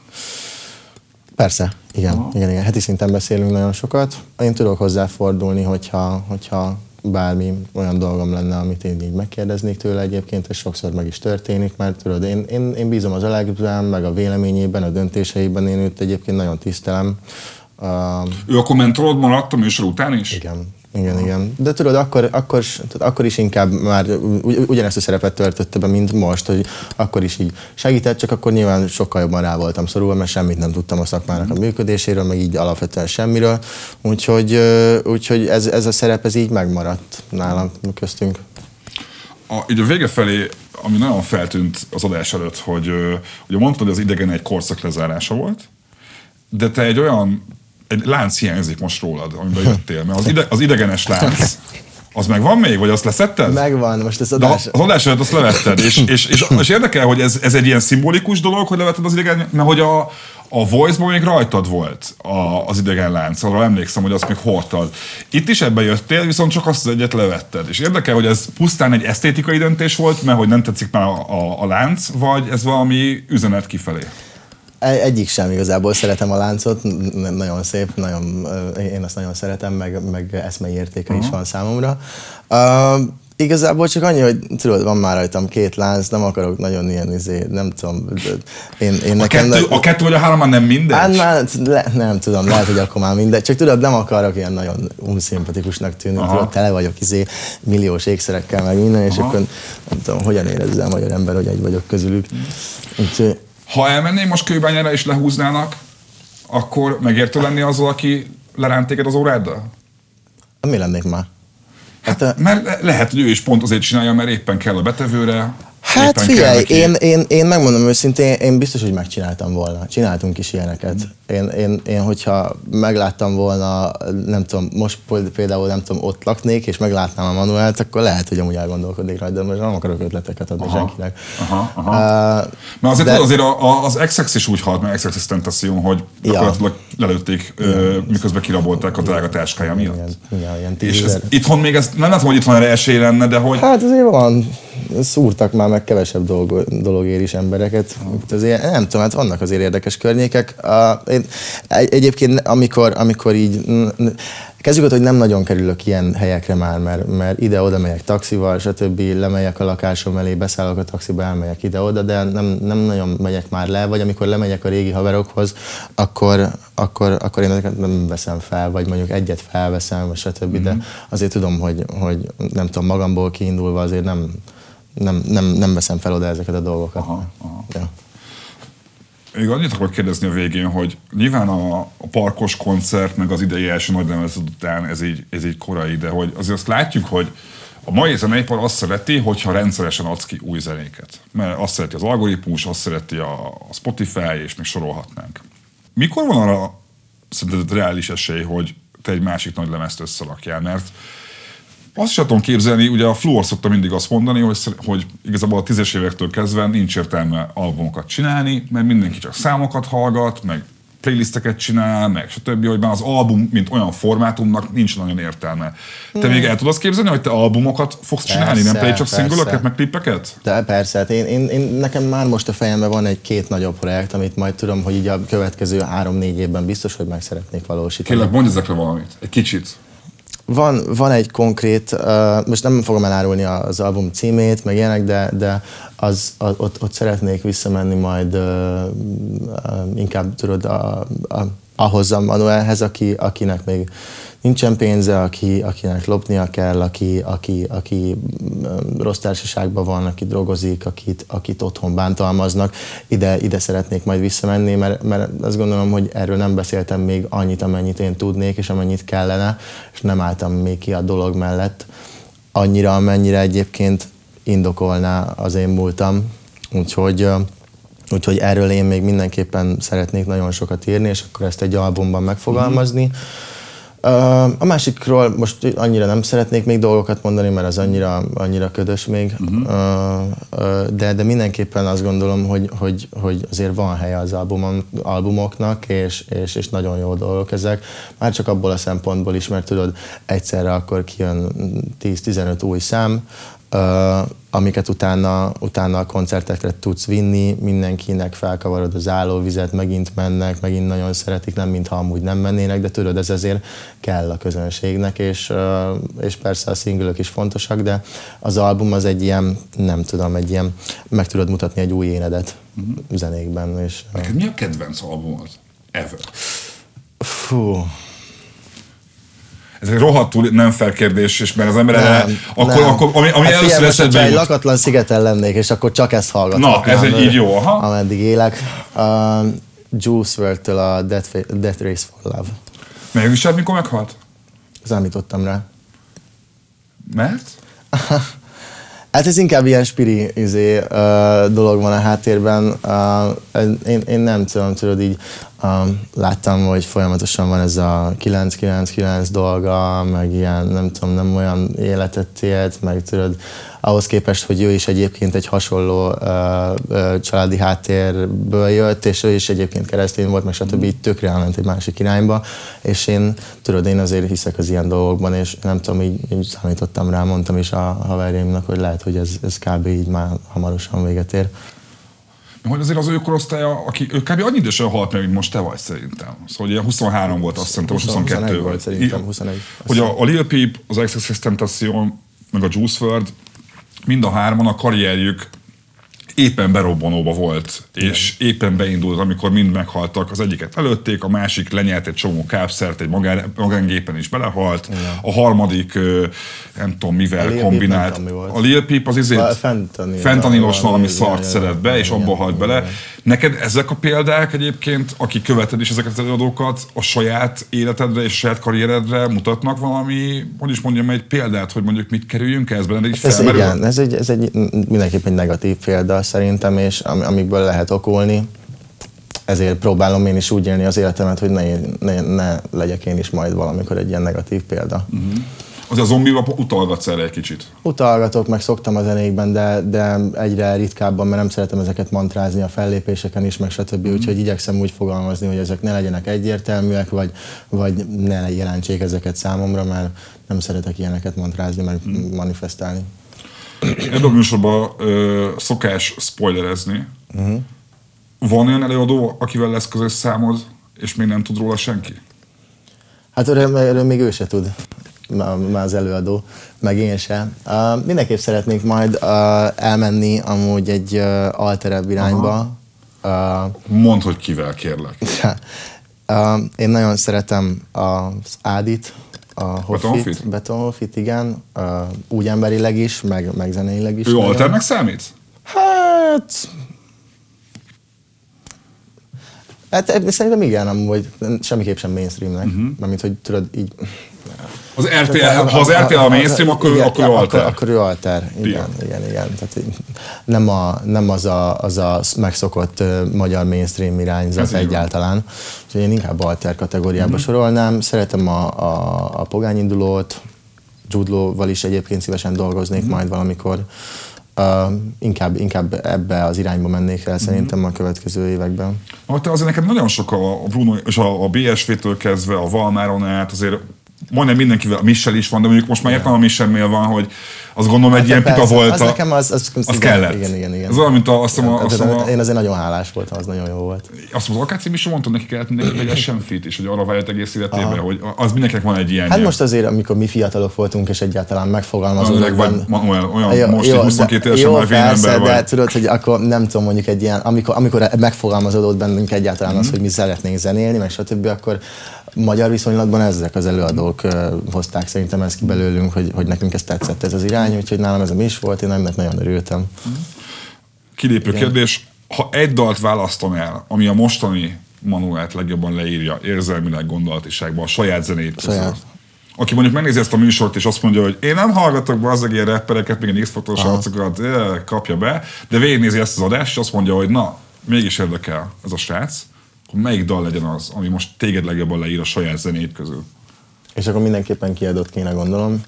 Persze, igen, igen, igen. Heti szinten beszélünk nagyon sokat. Én tudok hozzáfordulni, hogyha, hogyha bármi olyan dolgom lenne, amit én így megkérdeznék tőle egyébként, és sokszor meg is történik, mert tudod, én, én, én bízom az Alexben, meg a véleményében, a döntéseiben, én őt egyébként nagyon tisztelem. Uh, Ő akkor mentorod maradt a műsor után is? igen, igen, igen. De tudod, akkor, akkor, tudod, akkor is inkább már ugy, ugyanezt a szerepet töltötte be, mint most, hogy akkor is így segített, csak akkor nyilván sokkal jobban rá voltam szorulva, mert semmit nem tudtam a szakmának a működéséről, meg így alapvetően semmiről. Úgyhogy, úgyhogy ez, ez a szerep ez így megmaradt nálam köztünk. A, így a vége felé, ami nagyon feltűnt az adás előtt, hogy ugye mondtad, hogy az idegen egy korszak lezárása volt, de te egy olyan, egy lánc hiányzik most rólad, amiben jöttél, mert az, ide, az idegenes lánc, az meg van még, vagy azt leszetted? Megvan, most ez De adás... az adás előtt azt levetted, és, és, és, és érdekel, hogy ez, ez egy ilyen szimbolikus dolog, hogy levetted az idegen, mert hogy a, a Voice-ban még rajtad volt a, az idegen lánc, arra emlékszem, hogy azt még hordtad. Itt is ebbe jöttél, viszont csak azt az egyet levetted. És érdekel, hogy ez pusztán egy esztétikai döntés volt, mert hogy nem tetszik már a, a, a lánc, vagy ez valami üzenet kifelé? Egy- Egyik sem igazából szeretem a láncot, nagyon szép, nagyon, én azt nagyon szeretem, meg, meg eszmei értéke is van számomra. Uh, igazából csak annyi, hogy tudod, van már rajtam két lánc, nem akarok nagyon ilyen, izé, nem tudom, én, én A nekem... kettő, a kettő vagy a három már nem mindegy? Hát már, le, nem tudom, lehet, hogy akkor már mindegy. Csak tudod, nem akarok ilyen nagyon unszimpatikusnak tűnni. Aha. Tudod, tele vagyok izé, milliós ékszerekkel, meg minden, és Aha. akkor nem tudom, hogyan érezze a magyar ember, hogy egy vagyok közülük. Úgyhogy Ha elmennél most kőbányára és lehúznának, akkor megérte lenni azzal, aki leránt téged az óráddal? mi lennék már? Hát, hát, Mert le- lehet, hogy ő is pont azért csinálja, mert éppen kell a betevőre. Hát éppen figyelj, én, én, én megmondom őszintén, én biztos, hogy megcsináltam volna. Csináltunk is ilyeneket. Én, én, én hogyha megláttam volna, nem tudom, most például nem tudom, ott laknék, és meglátnám a manuált, akkor lehet, hogy amúgy elgondolkodnék rajta, de most nem akarok ötleteket adni Aha. senkinek. Aha, aha. Uh, Mert azért, de- azért a, a, az XX is úgy halt meg, XX Tentacion, hogy Ja. Lelőtték, ö, miközben kirabolták a drága táskája miatt. igen, igen, ilyen És ez, itthon még ez, nem látom, hogy itthon erre esély lenne, de hogy Hát azért van, szúrtak már meg kevesebb dolog, dologért is embereket. Azért, nem tudom, hát vannak azért érdekes környékek. Uh, én, egy, egyébként amikor, amikor így, kezdjük hogy nem nagyon kerülök ilyen helyekre már, mert, mert ide-oda megyek taxival, stb. lemegyek a lakásom elé, beszállok a taxiba, elmegyek ide-oda, de nem, nem nagyon megyek már le, vagy amikor lemegyek a régi haverokhoz, akkor, akkor, akkor én ezeket nem veszem fel, vagy mondjuk egyet felveszem, vagy stb. Mm-hmm. De azért tudom, hogy, hogy nem tudom, magamból kiindulva azért nem, nem, nem, nem veszem fel oda ezeket a dolgokat. Aha, aha. Ja. Még annyit akarok kérdezni a végén, hogy nyilván a, a parkos koncert, meg az idei első nagy lemezed után ez így, ez így korai, de hogy azért azt látjuk, hogy a mai zeneipar azt szereti, hogyha rendszeresen adsz ki új zenéket. Mert azt szereti az algoritmus, azt szereti a, a Spotify, és még sorolhatnánk. Mikor van arra szerinted reális esély, hogy te egy másik nagy lemezt összerakjál? Mert azt sem tudom képzelni, ugye a Fluor szokta mindig azt mondani, hogy, hogy igazából a tízes évektől kezdve nincs értelme albumokat csinálni, mert mindenki csak számokat hallgat, meg playlisteket csinál, meg stb., hogy már az album, mint olyan formátumnak nincs nagyon értelme. Te hmm. még el tudod képzelni, hogy te albumokat fogsz persze, csinálni, nem pedig csak szingulöket, meg klippeket? De persze, hát én, én, én, nekem már most a fejemben van egy két nagyobb projekt, amit majd tudom, hogy így a következő három-négy évben biztos, hogy meg szeretnék valósítani. Kérlek, mondj ezekre valamit, egy kicsit. Van, van egy konkrét, uh, most nem fogom elárulni az album címét, meg ilyenek, de, de az, az, ott, ott szeretnék visszamenni majd uh, uh, inkább tudod a, a, ahhoz a Manuelhez, aki, akinek még nincsen pénze, aki, akinek lopnia kell, aki, aki, aki rossz társaságban van, aki drogozik, akit, akit otthon bántalmaznak. Ide, ide szeretnék majd visszamenni, mert, mert azt gondolom, hogy erről nem beszéltem még annyit, amennyit én tudnék, és amennyit kellene, és nem álltam még ki a dolog mellett annyira, amennyire egyébként indokolná az én múltam. Úgyhogy Úgyhogy erről én még mindenképpen szeretnék nagyon sokat írni, és akkor ezt egy albumban megfogalmazni. Mm-hmm. A másikról most annyira nem szeretnék még dolgokat mondani, mert az annyira, annyira ködös még, uh-huh. de, de mindenképpen azt gondolom, hogy, hogy, hogy azért van helye az albumon, albumoknak, és, és, és nagyon jó dolgok ezek. Már csak abból a szempontból is, mert tudod, egyszerre akkor kijön 10-15 új szám, amiket utána, utána a koncertekre tudsz vinni, mindenkinek felkavarod az állóvizet, megint mennek, megint nagyon szeretik, nem mintha amúgy nem mennének, de tudod, ez ezért kell a közönségnek, és, és persze a szingülök is fontosak, de az album az egy ilyen, nem tudom, egy ilyen, meg tudod mutatni egy új énedet uh-huh. zenékben. És, Neked mi a kedvenc albumod? Ever? Fú, ez egy rohadtul nem felkérdés, és mert az ember nem, akkor, nem. akkor, ami, ami hát először eszedbe egy lakatlan szigeten lennék, és akkor csak ezt hallgatom. Na, ez egy így jó, aha. Ameddig élek. Uh, Juice WRLD-től a Death, Death Race for Love. Megviselt, mikor meghalt? Számítottam rá. Mert? Hát ez inkább ilyen spiri izé, uh, dolog van a háttérben. Uh, én, én nem tudom, tudod így um, láttam, hogy folyamatosan van ez a 999 dolga, meg ilyen, nem tudom, nem olyan életet élt, meg tudod, ahhoz képest, hogy ő is egyébként egy hasonló uh, uh, családi háttérből jött, és ő is egyébként keresztény volt, meg stb. így tökre elment egy másik irányba, és én, tudod, én azért hiszek az ilyen dolgokban, és nem tudom, így, így számítottam rá, mondtam is a haverjaimnak, hogy lehet, hogy ez, ez kb. így már hamarosan véget ér hogy azért az ő korosztálya, aki ő kb. annyi idősen halt meg, mint most te vagy szerintem. Szóval ugye 23 volt, azt szerintem, most 22 volt. Szerintem 21. Hogy a, a Lil Peep, az XXX Tentacion, meg a Juice WRLD, mind a hárman a karrierjük éppen berobbanóba volt, Igen. és éppen beindult, amikor mind meghaltak. Az egyiket előtték, a másik lenyelt egy csomó kápszert, egy magán, magángépen is belehalt, Igen. a harmadik nem tudom mivel a kombinált. A Lil Peep az izét fentanilos valami szart szedett be, és abba halt bele. Neked ezek a példák egyébként, aki követed is ezeket az előadókat, a saját életedre és saját karrieredre mutatnak valami, hogy is mondjam, egy példát, hogy mondjuk mit kerüljünk ez benne? Hát ez igen, ez egy, ez egy mindenképp egy negatív példa szerintem, és am, amikből lehet okulni. Ezért próbálom én is úgy élni az életemet, hogy ne, ne, ne legyek én is majd valamikor egy ilyen negatív példa. Uh-huh. Az a zombiba utalgatsz erre egy kicsit? Utalgatok, meg szoktam a zenékben, de, de egyre ritkábban, mert nem szeretem ezeket mantrázni a fellépéseken is, meg stb. Mm. Úgyhogy igyekszem úgy fogalmazni, hogy ezek ne legyenek egyértelműek, vagy, vagy ne jelentsék ezeket számomra, mert nem szeretek ilyeneket mantrázni, meg mm. manifestálni. Ebben a műsorban ö, szokás spoilerezni. Uh-huh. Van olyan előadó, akivel lesz közös számod, és még nem tud róla senki? Hát erről, erről még ő se tud már az előadó, meg én sem. Uh, mindenképp szeretnék majd uh, elmenni amúgy egy uh, alterebb irányba. Uh, Mondd, hogy kivel kérlek. uh, én nagyon szeretem az Ádit, a Hoffit, Betonhofit, igen, uh, úgy emberileg is, meg, meg zeneileg is. Ő alternek számít? Hát Hát szerintem igen, amúgy semmiképp sem mainstreamnek. Mhm. Uh-huh. Mármint, hogy tudod, így... Az RTL, ha az RTL a mainstream, akkor, igen, akkor ő alter. Akkor, akkor ő alter, igen, igen, igen. Tehát nem, a, nem az, a, az a megszokott magyar mainstream irányzat Ez egyáltalán. Úgyhogy én inkább alter kategóriába uh-huh. sorolnám. Szeretem a, a, a pogányindulót, Jude Law-val is egyébként szívesen dolgoznék uh-huh. majd valamikor. Uh, inkább, inkább ebbe az irányba mennék el szerintem a következő években. Ahogy te azért neked nagyon sok a Bruno és a, a BSV-től kezdve, a Valmáron át, azért majdnem mindenkivel, a Michel is van, de mondjuk most már értem a Michelnél van, hogy azt gondolom egy ilyen pika Hát Persze, volt. Az a- nekem az, az, az igen, kellett. Igen, igen, igen. Ez olyan, mint a, azt hiszem, a, azt hiszem, a, Én azért nagyon hálás voltam, az nagyon jó volt. azt az Akáci is mondta, neki kellett mindenki egy semfit, és hogy arra vágyott egész életében, hogy az mindenkinek van egy ilyen. Hát most azért, amikor mi fiatalok voltunk, és egyáltalán az megfogalmazódott. vagy olyan, olyan most, hogy 22 de- évesen jó, már persze, de tudod, hogy akkor nem tudom, mondjuk egy ilyen, amikor, amikor megfogalmazódott bennünk egyáltalán Mhm. az, hogy mi szeretnénk zenélni, meg stb., akkor magyar viszonylatban ezek az előadók hozták szerintem ezt ki belőlünk, hogy, hogy nekünk ez tetszett ez az irány, úgyhogy nálam ez a mi is volt, én ennek nagyon örültem. Kilépő kérdés, ha egy dalt választanál, ami a mostani Manuelt legjobban leírja érzelmileg, gondolatiságban, a saját zenét közül. Saját. Aki mondjuk megnézi ezt a műsort, és azt mondja, hogy én nem hallgatok be az ilyen rappereket, még x faktoros arcokat, kapja be, de végignézi ezt az adást, és azt mondja, hogy na, mégis érdekel ez a srác, akkor melyik dal legyen az, ami most téged legjobban leír a saját zenét közül? És akkor mindenképpen kiadott kéne gondolom.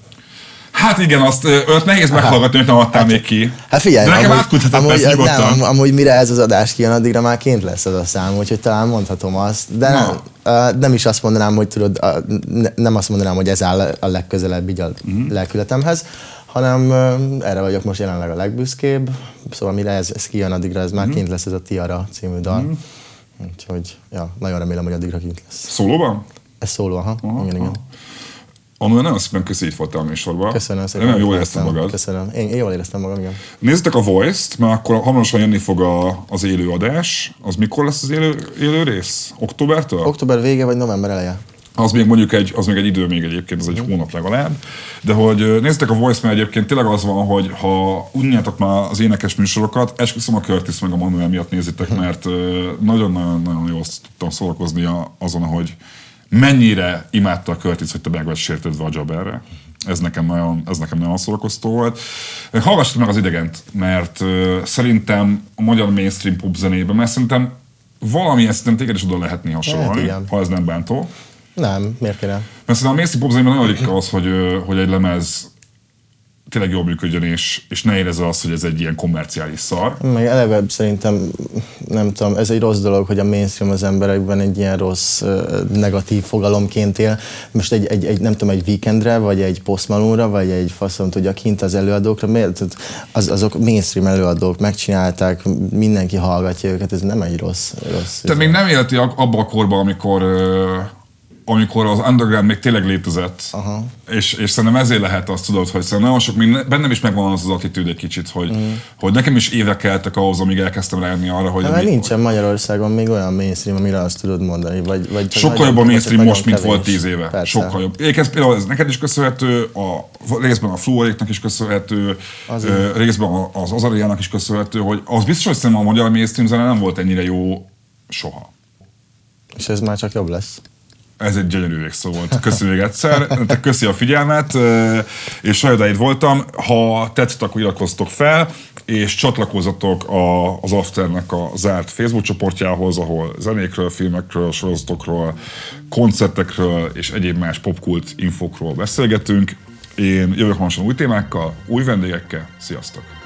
Hát igen, azt öt nehéz meghallgatni, hogy nem adtál még ki. Hát figyelj, De nekem amúgy, átküldheted amúgy, nem, nyugodtan. am- amúgy mire ez az adás kijön, addigra már kint lesz az a szám, úgyhogy talán mondhatom azt. De nem, uh, nem is azt mondanám, hogy tudod, ne, nem azt mondanám, hogy ez áll a legközelebb így a Mhm. lelkületemhez, hanem erre vagyok most jelenleg a legbüszkébb. Szóval mire ez, ez kijön, addigra ez már kint lesz ez a Tiara című dal. Úgyhogy ja, nagyon remélem, hogy addigra kint lesz. Szólóban? Ez szóló, aha. Aha, igen, igen. aha. Anul nagyon szépen köszi, itt voltál a műsorban. Köszönöm szépen. Remélem jól hogy érezted magad. Köszönöm. Én, én jól éreztem magam, igen. Nézzétek a Voice-t, mert akkor hamarosan jönni fog a, az élő adás. Az mikor lesz az élő, élő rész? Októbertől? Október vége vagy november eleje? Az még mondjuk egy, az még egy idő még egyébként, az egy hónap legalább. De hogy ö, nézzétek a Voice, mert egyébként tényleg az van, hogy ha unjátok már az énekes műsorokat, esküszöm a Curtis meg a Manuel miatt nézzétek, mert ö, nagyon-nagyon-nagyon jól tudtam szórakozni azon, hogy mennyire imádta a Curtis, hogy te meg vagy sértődve a Jabberre. Ez nekem nagyon, ez nekem nagyon szórakoztó volt. Hallgassatok meg az idegent, mert szerintem a magyar mainstream pop zenében, mert szerintem valamilyen szinten téged is oda lehet néha sorolni, igen. ha ez nem bántó. Nem, miért kéne? Mert szerintem a mainstream popzenében nagyon ritka az, hogy, hogy egy lemez tényleg jól működjön, és, és ne érezze azt, hogy ez egy ilyen komerciális szar. Meg eleve szerintem, nem tudom, ez egy rossz dolog, hogy a mainstream az emberekben egy ilyen rossz, negatív fogalomként él. Most egy, egy, egy nem tudom, egy weekendre, vagy egy Post Malone-ra, vagy egy faszom tudja kint az előadókra, miért? Az, azok mainstream előadók, megcsinálták, mindenki hallgatja őket, ez nem egy rossz. rossz Te még nem élti abba a korban, amikor, amikor az underground még tényleg létezett. Aha. És, és szerintem ezért lehet azt tudod, hogy szerintem nagyon sok, még bennem is megvan az az attitűd egy kicsit, hogy, mm. hogy nekem is évek keltek ahhoz, amíg elkezdtem rájönni arra, hogy... Hát, ami- nincsen Magyarországon még olyan mainstream, amire azt tudod mondani. Vagy, vagy Sokkal jobb a mainstream most, mint volt tíz éve. Persze. Sokkal jobb. Egyébként például ez neked is köszönhető, a részben a Fluoréknak is köszönhető, ö, részben az Azariának is köszönhető, hogy az biztos, hogy szerintem a magyar mainstream zene nem volt ennyire jó soha. És ez már csak jobb lesz. Ez egy gyönyörű végszó volt. Köszönjük még egyszer. Köszi a figyelmet, és itt voltam. Ha tetszett, akkor iratkoztok fel, és csatlakozzatok az Afternek a zárt Facebook csoportjához, ahol zenékről, filmekről, sorozatokról, koncertekről és egyéb más popkult infokról beszélgetünk. Én jövök hamarosan új témákkal, új vendégekkel. Sziasztok!